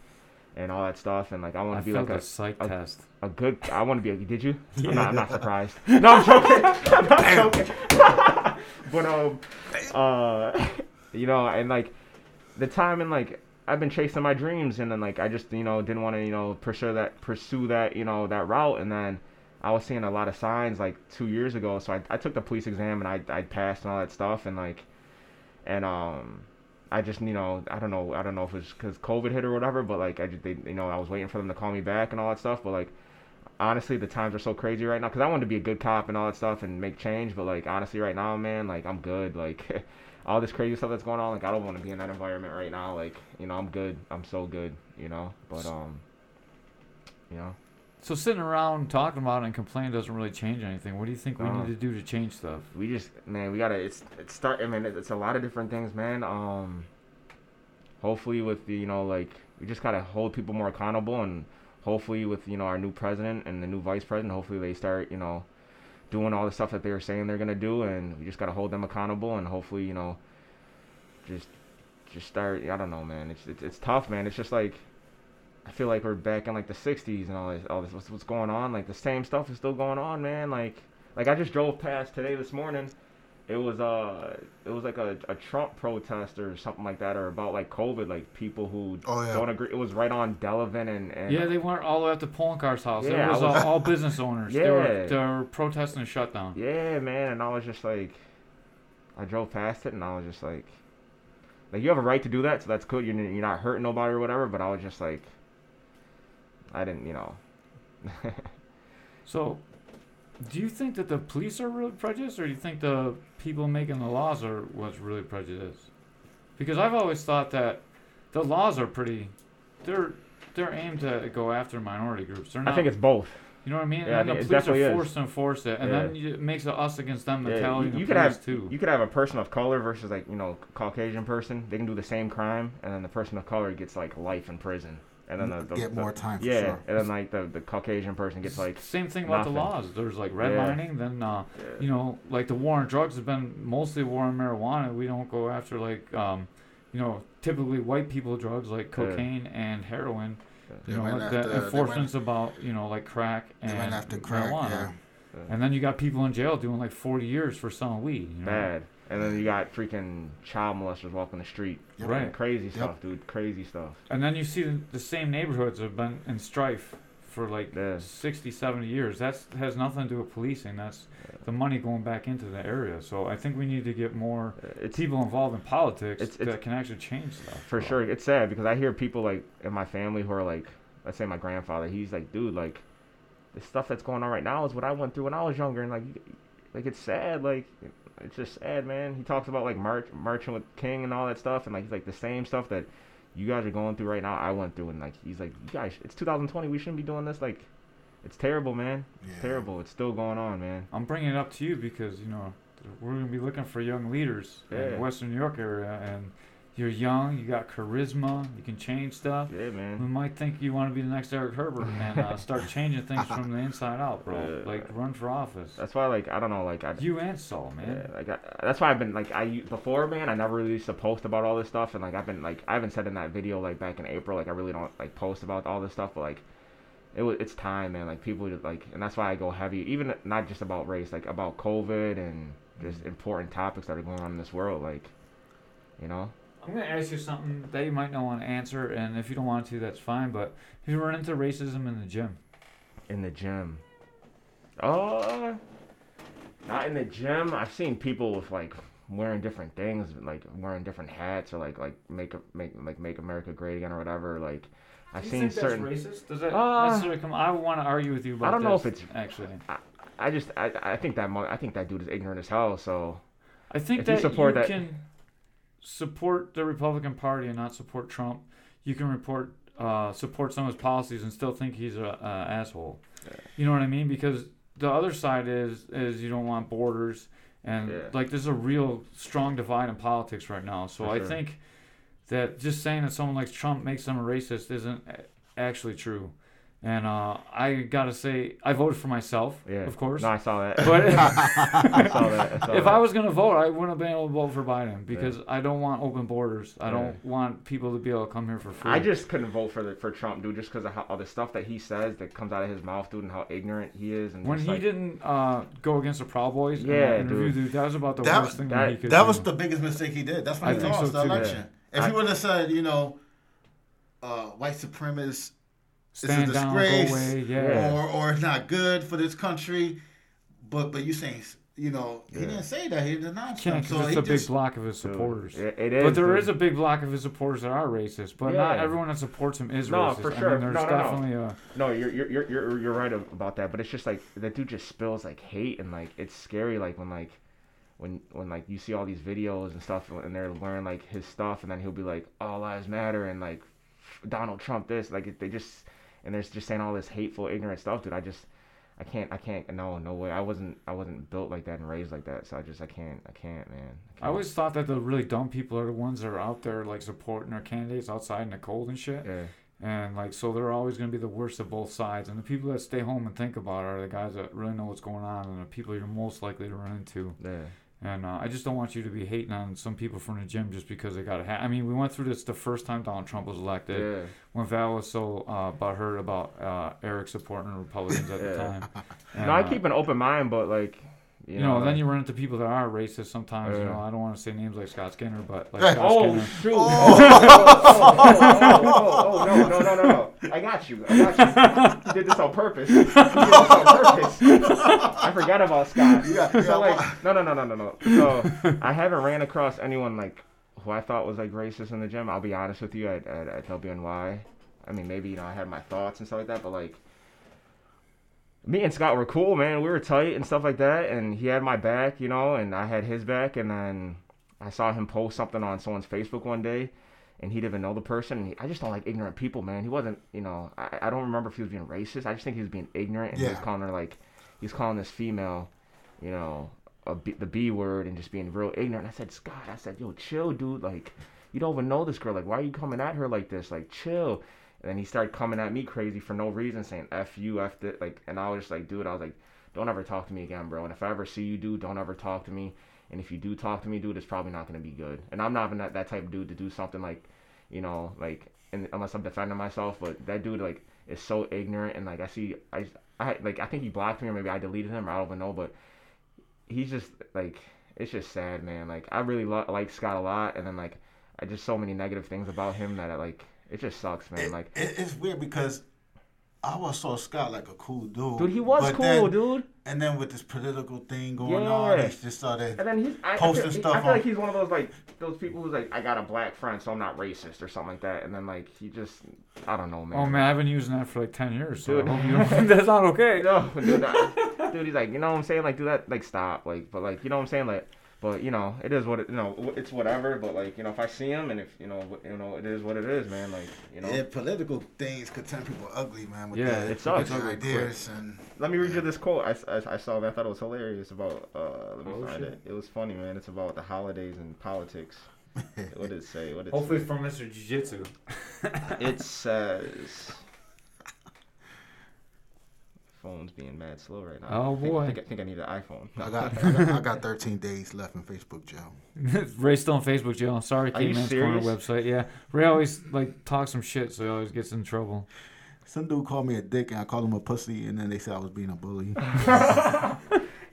and all that stuff, and like I want I to be like a psych a- test. a good. I want to be a. Did you? I'm, not, I'm not surprised. No, I'm joking. I'm not joking. but um, uh, you know, and like the time and like I've been chasing my dreams, and then like I just you know didn't want to you know pursue that pursue that you know that route, and then I was seeing a lot of signs like two years ago, so I I took the police exam and I I passed and all that stuff, and like and um. I just, you know, I don't know, I don't know if it's because COVID hit or whatever, but like, I just, they, you know, I was waiting for them to call me back and all that stuff, but like, honestly, the times are so crazy right now because I wanted to be a good cop and all that stuff and make change. But like honestly, right now, man, like I'm good. Like all this crazy stuff that's going on, like I don't want to be in that environment right now. Like you know, I'm good. I'm so good. You know, but um, you know, So sitting around talking about it and complaining doesn't really change anything. What do you think we need to do to change stuff? we just man, we gotta. It's it's start. I mean, it- it's a lot of different things, man. Um, hopefully with the you know like we just gotta hold people more accountable and hopefully with you know our new president and the new vice president, hopefully they start you know doing all the stuff that they were saying they're gonna do, and we just gotta hold them accountable and hopefully you know just just start. I don't know, man. It's it's, it's tough, man. It's just like. I feel like we're back in like the '60s and all this, all this. What's, what's going on? Like the same stuff is still going on, man. Like, like I just drove past today this morning. It was uh, it was like a, a Trump protest or something like that, or about like COVID, like people who Oh, yeah. don't agree. It was right on Delavan and, and Yeah, they went all the way up to Poloncarz's house. Yeah, it was, was- all, all business owners. They were Yeah. they were protesting a shutdown. Yeah, man, and I was just like, I drove past it, and I was just like, like you have a right to do that, so that's cool You're you're not hurting nobody or whatever. But I was just like, I didn't, you know. So, do you think that the police are really prejudiced, or do you think the people making the laws are what's really prejudiced? Because I've always thought that the laws are pretty, they're they're aimed to go after minority groups. They're not. I think it's both. You know what I mean? Yeah, and it the police are is. forced to enforce it, and Yeah. then you, it makes it us against them Yeah, you, you the could have too. you could have a person of color versus like you know Caucasian person. They can do the same crime, and then the person of color gets like life in prison, and then the, the Get the- more time for yeah, sure. and then like the, the Caucasian person gets like Same thing about the laws. There's like Yeah. redlining, then uh, yeah, you know, like the war on drugs has been mostly war on marijuana. We don't go after like, um, you know, typically white people drugs like Yeah. cocaine and heroin. They You know, went the after- they went- enforcement's about you know like crack and crack. marijuana. Yeah. And then you got people in jail doing like 40 years for selling weed. You know? bad. And then you got freaking child molesters walking the street. Yep. Right. Crazy stuff, dude. Crazy stuff. And then you see the, the same neighborhoods have been in strife for like Yeah. 60, 70 years. That has nothing to do with policing. That's the money going back into the area. So I think we need to get more Uh, It's people involved in politics It's- that it's- can actually change stuff. for sure. It's sad because I hear people like in my family who are like, let's say my grandfather. He's like, dude, like, the stuff that's going on right now is what I went through when I was younger, and like, like it's sad. Like, it's just sad, man. He talks about like march, marching with King and all that stuff, and like he's like the same stuff that you guys are going through right now. I went through, and like he's like, you guys, it's 2020. We shouldn't be doing this. Like, it's terrible, man. It's Yeah. terrible. It's still going on, man. I'm bringing it up to you because you know we're gonna be looking for young leaders in Yeah. the Western New York area, and you're young, you got charisma, you can change stuff. Yeah, We man. might think you want to be the next Eric Herbert and uh, start changing things from the inside out, bro. Yeah. Like run for office. That's why, like, I don't know, like, I. You and Sal, man. Yeah, like I, that's why I've been like I before, man. I never really used to post about all this stuff, and like I've been like I haven't said in that video like back in April, like I really don't like post about all this stuff, but like it was it's time, man. Like people like, and that's why I go heavy, even not just about race, like about COVID and just important topics that are going on in this world, like you know. I'm gonna ask you something that you might not want to answer, and if you don't want to, that's fine. But have you run into racism in the gym? in the gym. Uh, not in the gym. I've seen people with like wearing different things, like wearing different hats, or like like make make like make America great again or whatever. Like I've Do you seen think certain. that's racist? Does that Uh, necessarily come? I want to argue with you about. I don't know if it's- actually. I just I, I think that I think that dude is ignorant as hell. So I think If you support you that- can support the Republican Party and not support Trump. You can report uh, support some of his policies and still think he's a, a asshole. Yeah. You know what I mean? Because the other side is is you don't want borders and Yeah. like there's a real strong divide in politics right now. So For I sure. think that just saying that someone like Trump makes them a racist isn't actually true. And uh, I gotta say, I voted for myself, yeah, of course. No, I saw that. But I saw that. I saw if that. I was gonna vote, I wouldn't have been able to vote for Biden because I don't want open borders. I don't want people to be able to come here for free. I just couldn't vote for the for Trump, dude, just because of how all the stuff that he says that comes out of his mouth, dude, and how ignorant he is. And when he like, didn't uh, go against the Proud Boys in Yeah, that interview, dude. dude, that was about the That- worst thing that, that- he could That do. was the biggest mistake he did. That's when I he think lost so the too. election. If I- he would have said, you know, uh, white supremacists stand a down, go disgrace. away. Yeah. Yeah. or or it's not good for this country, but but you saying, you know, he didn't say that. He denied Can't Trump. So because it's a big block of his dude, supporters. it- it is. But there dude. is a big block of his supporters that are racist, but not everyone that supports him is No, racist. for I sure. mean, there's No, no, no. definitely a No, you're you're you're you're you're right about that, but it's just like that dude just spills like hate and like it's scary like when like when when like you see all these videos and stuff and they're wearing like his stuff and then he'll be like all lives matter and like Donald Trump this like they just and they're just saying all this hateful ignorant stuff, dude. I just I can't I can't no no way I wasn't I wasn't built like that and raised like that, so I just I can't I can't man. I always thought that the really dumb people are the ones that are out there like supporting their candidates outside in the cold and shit. yeah And like so they're always gonna be the worst of both sides. And the people that stay home and think about it are the guys that really know what's going on and the people you're most likely to run into. yeah And uh, I just don't want you to be hating on some people from the gym just because they got a hat. I mean, we went through this the first time Donald Trump was elected yeah when Val was so uh, butthurt about uh, Eric supporting Republicans at the time. And, no I uh, keep an open mind, but like you, you know, know, then you run into people that are racist sometimes. You know, I don't want to say names like Scott Skinner, but like Oh, Scott Oh Skinner. shoot! Oh, oh, oh, oh, no, no, no, no, no! I got you. I got you. You did this on purpose. You did this on purpose. I forgot about Scott. You got- you So like, no, no, no, no, no, no. So I haven't ran across anyone like who I thought was like racist in the gym. I'll be honest with you. At at, at WNY, I mean, maybe you know I had my thoughts and stuff like that, but like. Me and Scott were cool, man. We were tight and stuff like that, and he had my back, you know, and I had his back. And then I saw him post something on someone's Facebook one day, and he didn't even know the person. And he, I just don't like ignorant people, man. He wasn't, you know, I, I don't remember if he was being racist. I just think he was being ignorant, and he was calling her like, he's calling this female, you know, a B, the B word, and just being real ignorant. I said, Scott, I said, yo, chill, dude. Like, you don't even know this girl. Like, why are you coming at her like this? Like, chill. And then he started coming at me crazy for no reason, saying F you, F it. Like, and I was just like, dude, I was like, don't ever talk to me again, bro. And if I ever see you, dude, don't ever talk to me. And if you do talk to me, dude, it's probably not gonna be good. And I'm not even that, that type of dude to do something like, you know, like, unless I'm defending myself. But that dude, like, is so ignorant. And like, I see, I, I like, I think he blocked me, or maybe I deleted him, or I don't even know. But he's just like, it's just sad, man. Like, I really lo- like Scott a lot, and then like, I just so many negative things about him that I like. It just sucks, man. It- Like, it, it's weird because I always saw Scott like a cool dude. dude, he was but cool, then- dude. And then with this political thing going on, he just started. And then he's I, I Posting feel, stuff I feel on- like he's one of those like those people who's like I got a black friend, so I'm not racist or something like that. And then like he just I don't know, man. Oh man, I've been using that for like ten years. So Dude. I hope you don't- that's not okay. No, dude, I- dude, he's like, you know what I'm saying? Like, do that, like, stop, like, but like, you know what I'm saying? Like, but you know, it is what it, you know, it's whatever. But like, you know, if I see him and if you know, you know, it is what it is, man. Like, you know, Yeah, political things could turn people ugly, man. With Yeah, their, it sucks. with Ugly ideas and let me read you this quote. I, I, I saw that. I thought it was hilarious about. Uh, let me Oh, find shit. it. It was funny, man. It's about the holidays and politics. what did it say? What did it Hopefully say? from Mr. Jiu Jitsu. It says. Phone's being mad slow right now. Oh, I think, boy. I think, I think I need an iPhone. I got, I got I got 13 days left in Facebook jail. Ray still on Facebook jail. Sorry, Are you Caveman's Corner serious? website. Yeah, Ray always like talks some shit, so he always gets in trouble. Some dude called me a dick and I called him a pussy, and then they said I was being a bully.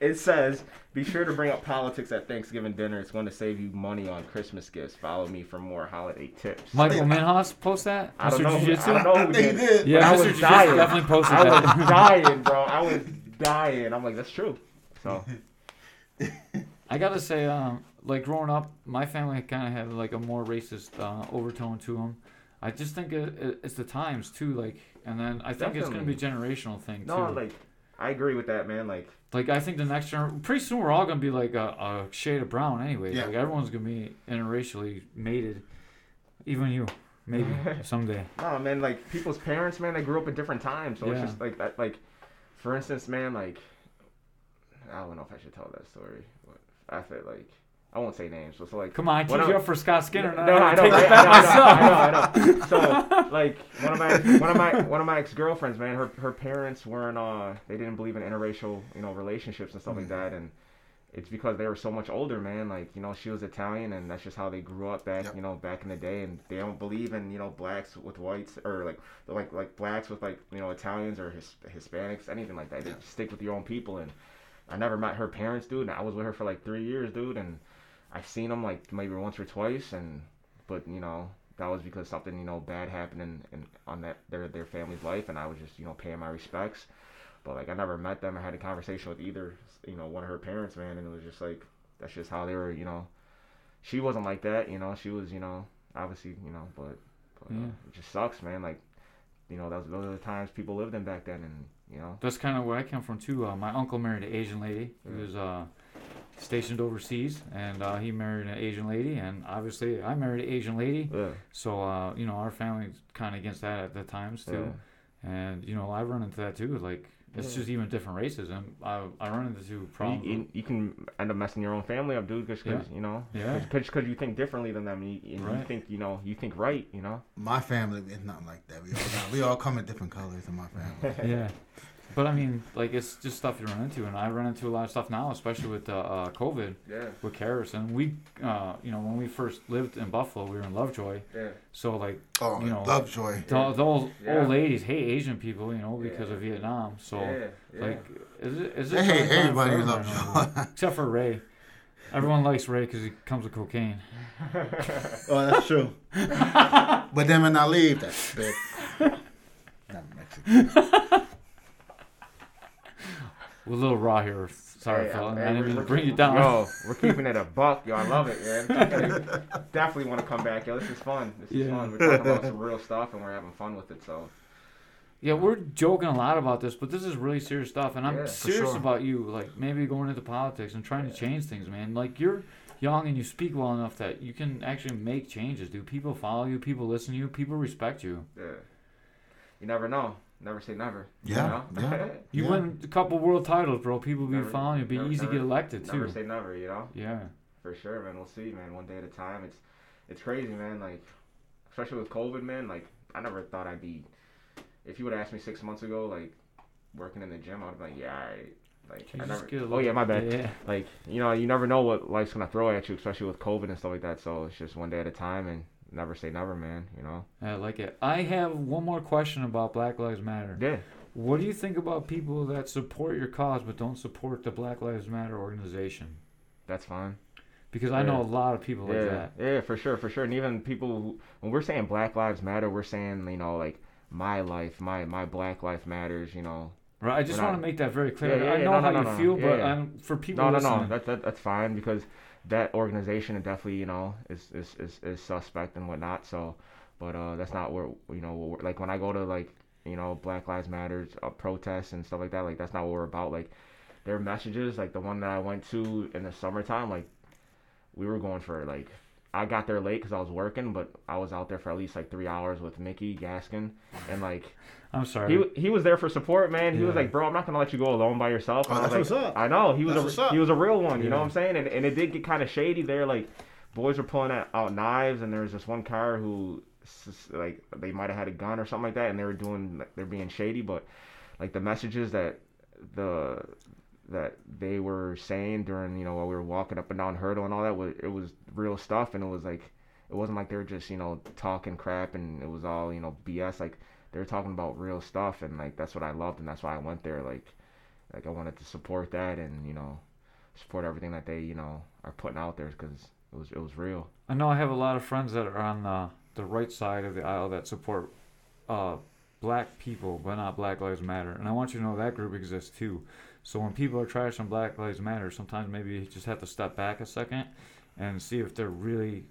It says, "Be sure to bring up politics at Thanksgiving dinner. It's going to save you money on Christmas gifts. Follow me for more holiday tips." Michael Hey, Minhas post that. I don't Mr. know. Who, Jiu-Jitsu? I don't know who think did. did. Yeah, I Mr. was Jiu-Jitsu dying. definitely posted I was that. dying, bro. I was dying. I'm like, that's true. So I gotta say, um, like growing up, my family kind of had like a more racist uh, overtone to them. I just think it, it, it's the times too, like, and then I think it's gonna be a generational thing too. no, too. like I agree with that, man. Like Like I think the next pretty soon we're all gonna be like a, a shade of brown anyway. Yeah. Like everyone's gonna be interracially mated. Even you, maybe someday. No, man, like people's parents, man, they grew up at different times. So Yeah. it's just like that. Like, for instance, man, like I don't know if I should tell that story, but I feel like I won't say names. So, so like, Come on, I What teed you I- up for Scott Skinner. no, now I know, take right? I know, myself. I know, I know, So, like one of my one of my one of my ex girlfriends, man, her her parents weren't uh they didn't believe in interracial you know relationships and stuff like that, and it's because they were so much older, man. Like you know, she was Italian, and that's just how they grew up back, Yep. you know, back in the day, and they don't believe in you know blacks with whites or like like like blacks with like you know Italians or his, Hispanics, anything like that. They Yeah. just stick with your own people, and I never met her parents, dude. And I was with her for like three years, dude, and I've seen them like maybe once or twice, and but you know that was because something you know bad happened in, in on that their their family's life, and I was just you know paying my respects. But like I never met them. I had a conversation with either you know one of her parents, man, and it was just like that's just how they were. You know, she wasn't like that. You know, she was you know obviously you know, but, but uh, it just sucks, man. Like you know those those are the times people lived in back then, and you know That's kind of where I come from too. Uh, my uncle married an Asian lady. He Yeah. was uh, stationed overseas, and uh, he married an Asian lady, and obviously I married an Asian lady. yeah, So uh, you know our family's kind of against that at the times too. And you know I run into that too. Like it's Yeah. just even different races, and I I run into You, problems. you, you can end up messing your own family up, dude, because Yeah. you know, Yeah. because you think differently than them, and you, and you think you know, you think right, you know. My family is not like that. We all got, we all come in different colors in my family. yeah. But I mean, like it's just stuff you run into, and I run into a lot of stuff now, especially with uh, uh, COVID, Yeah, with Karis, and we, uh, you know, when we first lived in Buffalo, we were in Lovejoy, yeah, so like Oh, You know, Lovejoy. th- those Yeah. old ladies hate Asian people, you know, because Yeah. of Vietnam. So yeah, yeah. like, is it is it They hate everybody in confirm? Lovejoy. except for Ray. Everyone likes Ray because he comes with cocaine. Oh, that's true. but then when I leave, that's big. Not Mexican. We're a little raw here. Sorry, Hey, fella. hey, I didn't mean to bring you down. Yo, we're keeping it a buck, yo. I love it, man. Definitely want to come back, yo. This is fun. This is Yeah. fun. We're talking about some real stuff, and we're having fun with it. So Yeah, we're joking a lot about this, but this is really serious stuff, and I'm Yeah, serious sure. about you. Like maybe going into politics and trying to change things, man. Like you're young and you speak well enough that you can actually make changes, dude. People follow you, people listen to you, people respect you. Yeah. You never know. Never say never. Yeah, You know? yeah. You Yeah. win a couple world titles, bro. People be Never- following you. Be never- easy to get never- elected never too. say never. You know. Yeah. For sure, man. We'll see, man. One day at a time. It's it's crazy, man. Like, especially with COVID, man. Like, I never thought I'd be. If you would have asked me six months ago, like, working in the gym, I would have been like, yeah, all right. Like, Can I never. just Oh yeah, my bad. Yeah. Like, you know, you never know what life's gonna throw at you, especially with COVID and stuff like that. So it's just one day at a time, and never say never, man. You know. I like it. I have one more question about Black Lives Matter. Yeah. What do you think about people that support your cause but don't support the Black Lives Matter organization? That's fine. Because I know a lot of people like yeah, that. yeah, for sure, for sure. And even people, who, when we're saying Black Lives Matter, we're saying you know like my life, my my Black life matters. You know. Right. I just want to make that very clear. Yeah, yeah, I know No, how no, you no, no. feel, Yeah, but yeah. for people No, no, listening, no. That, that that's fine because that organization definitely you know is is, is, is suspect and whatnot. So, but uh, that's not where you know like when I go to like you know Black Lives Matters uh, protests and stuff like that. Like that's not what we're about. Like their messages, like the one that I went to in the summertime, like we were going for like I got there late because I was working, but I was out there for at least like three hours with Mickey Gaskin, and like I'm sorry. he he was there for support, man. He was like, bro, I'm not gonna let you go alone by yourself. Oh, And I that's was like, what's up. I know he was That's a he was a real one. You know what I'm saying? And, and it did get kind of shady there. Like boys were pulling out, out knives, and there was this one car who s- s- like they might have had a gun or something like that, and they were doing they're being shady. But like the messages that the that they were saying during you know while we were walking up and down Hertel and all that was it was real stuff, and it was like it wasn't like they were just you know talking crap and it was all you know BS. Like they were talking about real stuff, and like that's what I loved, and that's why I went there. Like like I wanted to support that and you know support everything that they you know are putting out there because it was it was real. I know I have a lot of friends that are on the, the right side of the aisle that support uh, black people, but not Black Lives Matter. And I want you to know that group exists too. So when people are trash on Black Lives Matter, sometimes maybe you just have to step back a second and see if they're really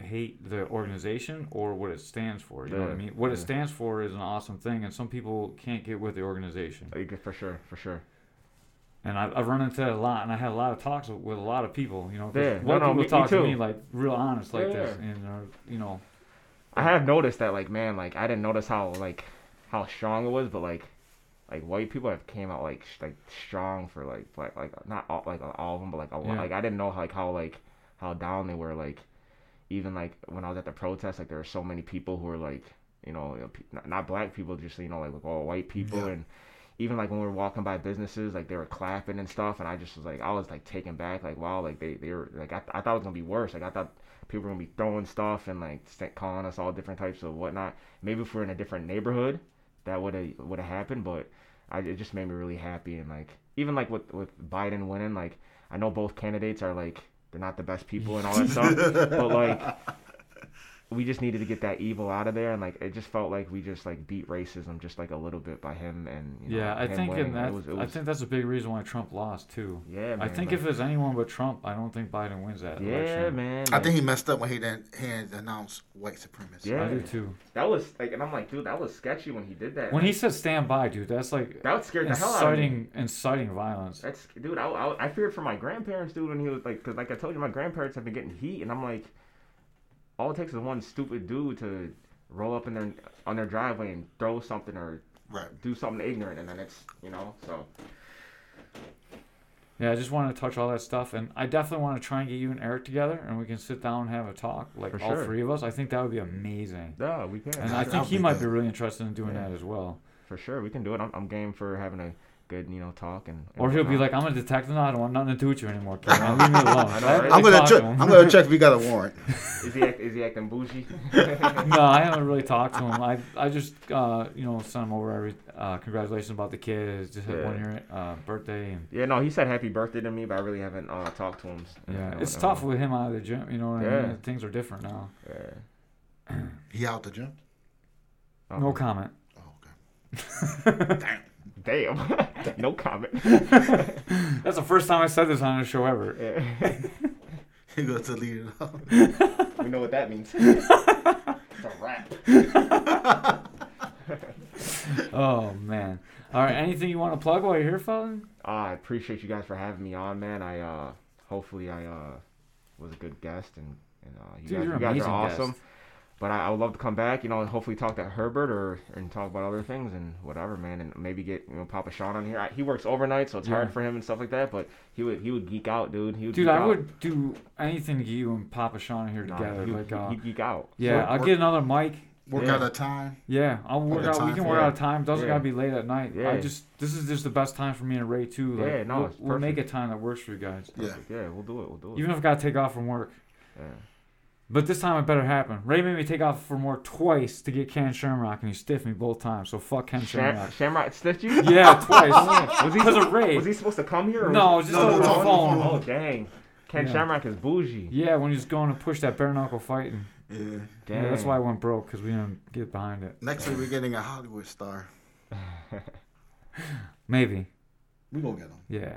hate the organization or what it stands for. You know what I mean? What it stands for is an awesome thing, and some people can't get with the organization. Uh, for sure, for sure. And I've, I've run into that a lot, and I had a lot of talks with, a lot of people. You know, Yeah, no, white no, people me- me talk to me like real honest like this, and are, you know, I have noticed that like man, like I didn't notice how like how strong it was, but like like white people have came out like sh- like strong for like like like not all like all of them, but like a lot. Yeah. Like I didn't know like how like how down they were. Like even like when I was at the protest, like there were so many people who were like you know, you know, pe- not, black people, just you know like, like all white people Yeah. and. Even like when we were walking by businesses, like they were clapping and stuff, and I just was like, I was like taken back, like wow, like they, they were like I, I thought it was gonna be worse, like I thought people were gonna be throwing stuff and like calling us all different types of whatnot. Maybe if we're in a different neighborhood, that would have would have happened. But I, it just made me really happy and like even like with with Biden winning, like I know both candidates are like they're not the best people and all that stuff, but like we just needed to get that evil out of there and like it just felt like we just like beat racism just like a little bit by him and you know, yeah, I think winning. in that, it was, it I think that's a big reason why Trump lost too. yeah, man, I think like- if it's anyone but Trump, I don't think Biden wins that yeah, election. man, I like, think he messed up when he didn't he didn't white supremacy. Yeah. I do too. that was like, and I'm like, dude, that was sketchy when he did that. When man. he said "stand by," dude, that's like that scared the hell out of me. inciting inciting violence. That's dude. I, I, I feared for my grandparents, dude. When he was like, cause like I told you, my grandparents have been getting heat, and I'm like, all it takes is one stupid dude to roll up in their on their driveway and throw something or Right. do something ignorant, and then it's you know. So Yeah, I just want to touch all that stuff, and I definitely want to try and get you and Eric together, and we can sit down and have a talk, like For all sure. three of us. I think that would be amazing, yeah, we can and Yeah, I that think he be might good. be really interested in doing Yeah. that as well. for sure we can do it. I'm, I'm game for having a good you know talk and. and Or he'll be like, "I'm a detective now. I don't want nothing to do with you anymore. Kid. Leave me alone." I know, I right? haven't I'm gonna check. to. I'm gonna check if we got a warrant. is he act, is he acting bougie? no, I haven't really talked to him. I I just uh, you know sent him over every uh, congratulations about the kid. Just his Yeah. one year uh, birthday, and yeah, no, he said happy birthday to me, but I really haven't uh, talked to him. yeah, No, it's no. tough with him out of the gym. You know what I Yeah. mean? Things are different now. Yeah. He out the gym. Uh-huh. No comment. Oh, okay. Damn. no comment. That's the first time I said this on a show ever. Yeah. He goes to lead it up. we know what that means. it's a wrap. Oh man. All right. Anything you want to plug while you're here, Felton? Uh, I appreciate you guys for having me on, man. I uh, hopefully I uh, was a good guest, and and uh, you Dude, guys, you're you guys are awesome. guest. But I, I would love to come back, you know, and hopefully talk to Herbert or and talk about other things and whatever, man, and maybe get you know Papa Sean on here. I, he works overnight, so it's Yeah. hard for him and stuff like that. But he would he would geek out, dude. He would Dude, I out. would do anything to get you and Papa Sean here Nah, together. he, like, he, uh, he'd geek out. yeah, Work- I'll work- get another mic. Work Yeah. out a time. Yeah, I'll work Work out. We can work out a time. Doesn't Yeah. gotta be late at night. I Yeah. just this is just the best time for me and Ray too. Like, Yeah, no, we'll, it's we'll make a time that works for you guys. Yeah. Yeah, we'll do it. We'll do it. Even if I gotta take off from work. yeah. But this time it better happen. Ray made me take off for more twice to get Ken Shamrock, and he stiffed me both times. So fuck Ken Sham- Shamrock. Shamrock stiffed you? Yeah, twice. was he Because of supposed- Ray. Was he supposed to come here? Or No, was just No, over no, the no, no, phone. no. Oh dang, Ken Yeah. Shamrock is bougie. Yeah, when he was going to push that bare knuckle fighting. Yeah. Dang. Yeah, that's why I went broke because we didn't get behind it. Next week we're getting a Hollywood star. Maybe. We gonna get him. Yeah.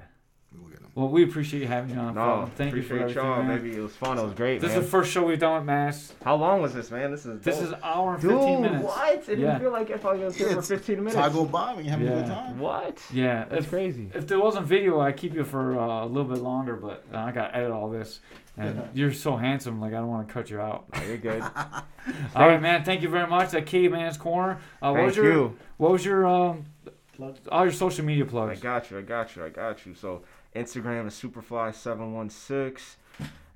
We gonna get him. Well, we appreciate you having you on. No, Felton. Thank you for appreciate everything, y'all. man. Maybe it was fun. It was great, This man. is the first show we've done with Mass. How long was this, man? This is This dope. is an hour and Dude, 15 minutes. what? It didn't Yeah. feel like if I was here Yeah, for 15 minutes. I go by when you having a good time. What? Yeah. That's If, crazy. if there wasn't video, I'd keep you for uh, a little bit longer, but uh, I got to edit all this. And Yeah. you're so handsome, like, I don't want to cut you out. No, you're good. All right, man. Thank you very much. At Caveman's Corner. Uh, what Thank was your you. What was your um all your social media plugs? I got you. I got you. I got you. So Instagram is superfly716.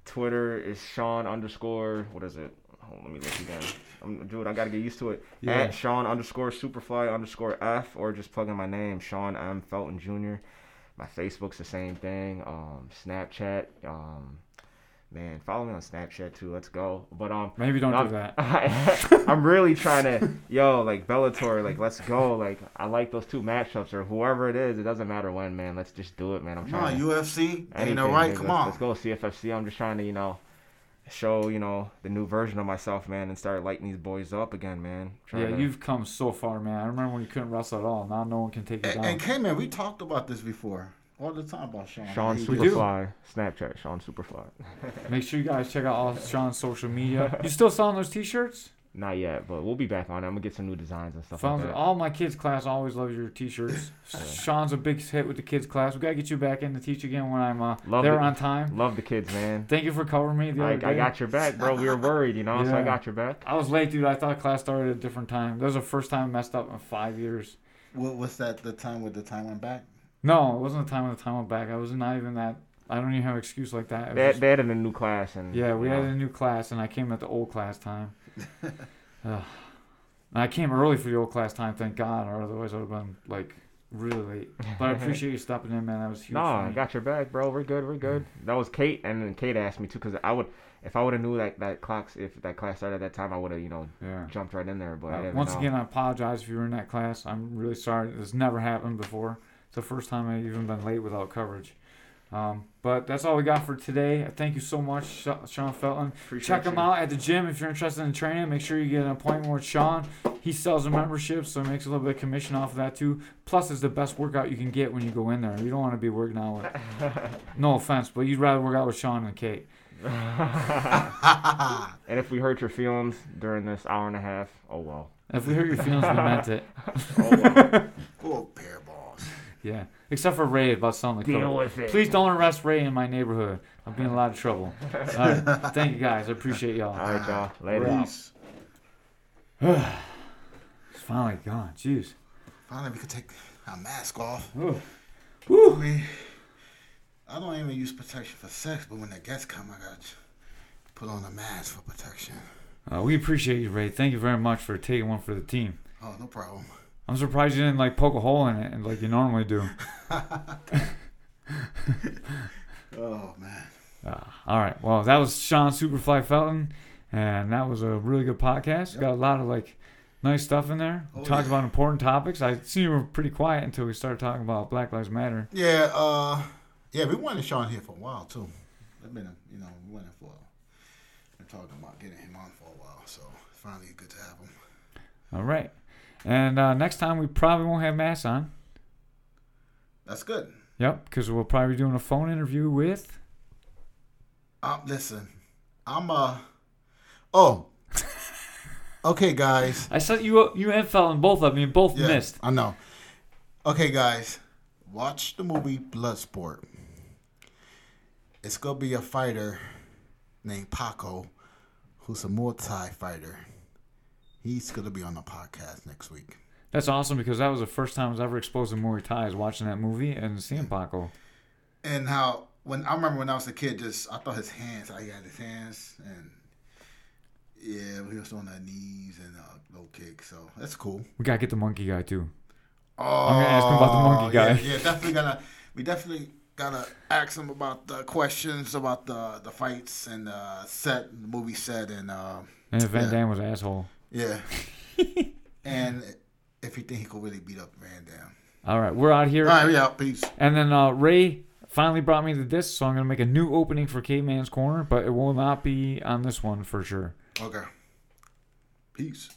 Twitter is Sean underscore. What is it? Hold on, let me look again. I'm, dude, I gotta get used to it. Yeah. At Sean underscore superfly underscore F or just plug in my name, Sean M Felton Jr. My Facebook's the same thing. Um, Snapchat. Um, man, follow me on Snapchat too. Let's go. But um, Maybe don't I'm, do that. I'm really trying to, yo, like Bellator, like let's go. Like I like those two matchups or whoever it is. It doesn't matter when, man. Let's just do it, man. I'm Come trying. on, to, UFC. Ain't anything, no right. Come let's, on. Let's go CFFC. I'm just trying to, you know, show, you know, the new version of myself, man, and start lighting these boys up again, man. Trying Yeah, to- you've come so far, man. I remember when you couldn't wrestle at all. Now no one can take you And, down. and K man, we talked about this before all the time about Sean. Sean Superfly, Snapchat, Sean Superfly. Make sure you guys check out all Sean's social media. You still selling those T-shirts? Not yet, but we'll be back on it. I'm gonna get some new designs and stuff like that. all my kids' class always loves your T-shirts. Sean's a big hit with the kids' class. We gotta get you back in to teach again when I'm uh, Love there it. on time. Love the kids, man. Thank you for covering me the I, day. I got your back, bro. We were worried, you know, so I got your back. I was late, dude. I thought class started at a different time. That was the first time I messed up in five years. What was that? The time with the time went back? No, it wasn't the time when the time went back. I was not even that. I don't even have an excuse like that. It was They, just- they added a new class, and yeah, we had know, a new class, and I came at the old class time. Ugh. And I came early for the old class time, thank God, or otherwise I would have been like really late. But I appreciate you stopping in, man. That was huge. No, for I me. got your back, bro. We're good. We're good. That was Kate, and then Kate asked me too, because I would, if I would have knew that that clocks, if that class started at that time, I would have, you know, Yeah. jumped right in there. But I Uh, didn't once know. again, I apologize if you were in that class. I'm really sorry. This never happened before. The first time I've even been late without coverage. Um, but that's all we got for today. Thank you so much, Sean Felton. Appreciate Check him you. out at the gym if you're interested in training. Make sure you get an appointment with Sean. He sells a membership, so he makes a little bit of commission off of that too. Plus, it's the best workout you can get when you go in there. You don't want to be working out with. No offense, but you'd rather work out with Sean than Kate. And if we hurt your feelings during this hour and a half, oh well. If we hurt your feelings, we meant it. Oh well. Full pair of balls. Yeah, except for Ray about selling the Deal with it. Please don't arrest Ray in my neighborhood. I'm being in a lot of trouble. All right. Thank you guys. I appreciate y'all. All right, y'all. Later. Peace. It's finally gone. Jeez. Finally, we could take our mask off. Ooh. I mean, I don't even use protection for sex, but when the guests come, I got to put on a mask for protection. Uh, we appreciate you, Ray. Thank you very much for taking one for the team. Oh, no problem. I'm surprised you didn't like poke a hole in it and like you normally do. Oh man. Uh, all right. Well, that was Sean Superfly Felton, and that was a really good podcast. Got a lot of like nice stuff in there. We Oh, talked yeah. about important topics. I see you were pretty quiet until we started talking about Black Lives Matter. Yeah, uh, yeah, we wanted Sean here for a while too. It's been, a, you know, we wanted for. We're talking about getting him on for a while, so finally good to have him. All right. And uh, next time we probably won't have Mass on. That's good. Yep, because we'll probably be doing a phone interview with. Um, listen, I'm uh, oh, okay, guys. I said you you and Felton both of me and both Yeah, missed. I know. Okay, guys, watch the movie Bloodsport. It's gonna be a fighter named Paco, who's a Muay Thai fighter. He's gonna be on the podcast next week. That's awesome because that was the first time I was ever exposed to Muay Thai is watching that movie and seeing Paco. And how when I remember when I was a kid, just I thought his hands, I he had his hands, and yeah, he was on the knees and uh, low kick. So that's cool. We gotta get the monkey guy too. Oh, I'm gonna ask him about the monkey guy. Yeah, yeah, definitely gonna. We definitely gotta ask him about the questions about the the fights and the set, the movie set, and uh, And if Van Yeah. Damme was an asshole. Yeah, and if you think he could really beat up Van Damme. All right, we're out here. All right, yeah, peace. And then uh, Ray finally brought me the disc, so I'm gonna make a new opening for Caveman's Corner, but it will not be on this one for sure. Okay, peace.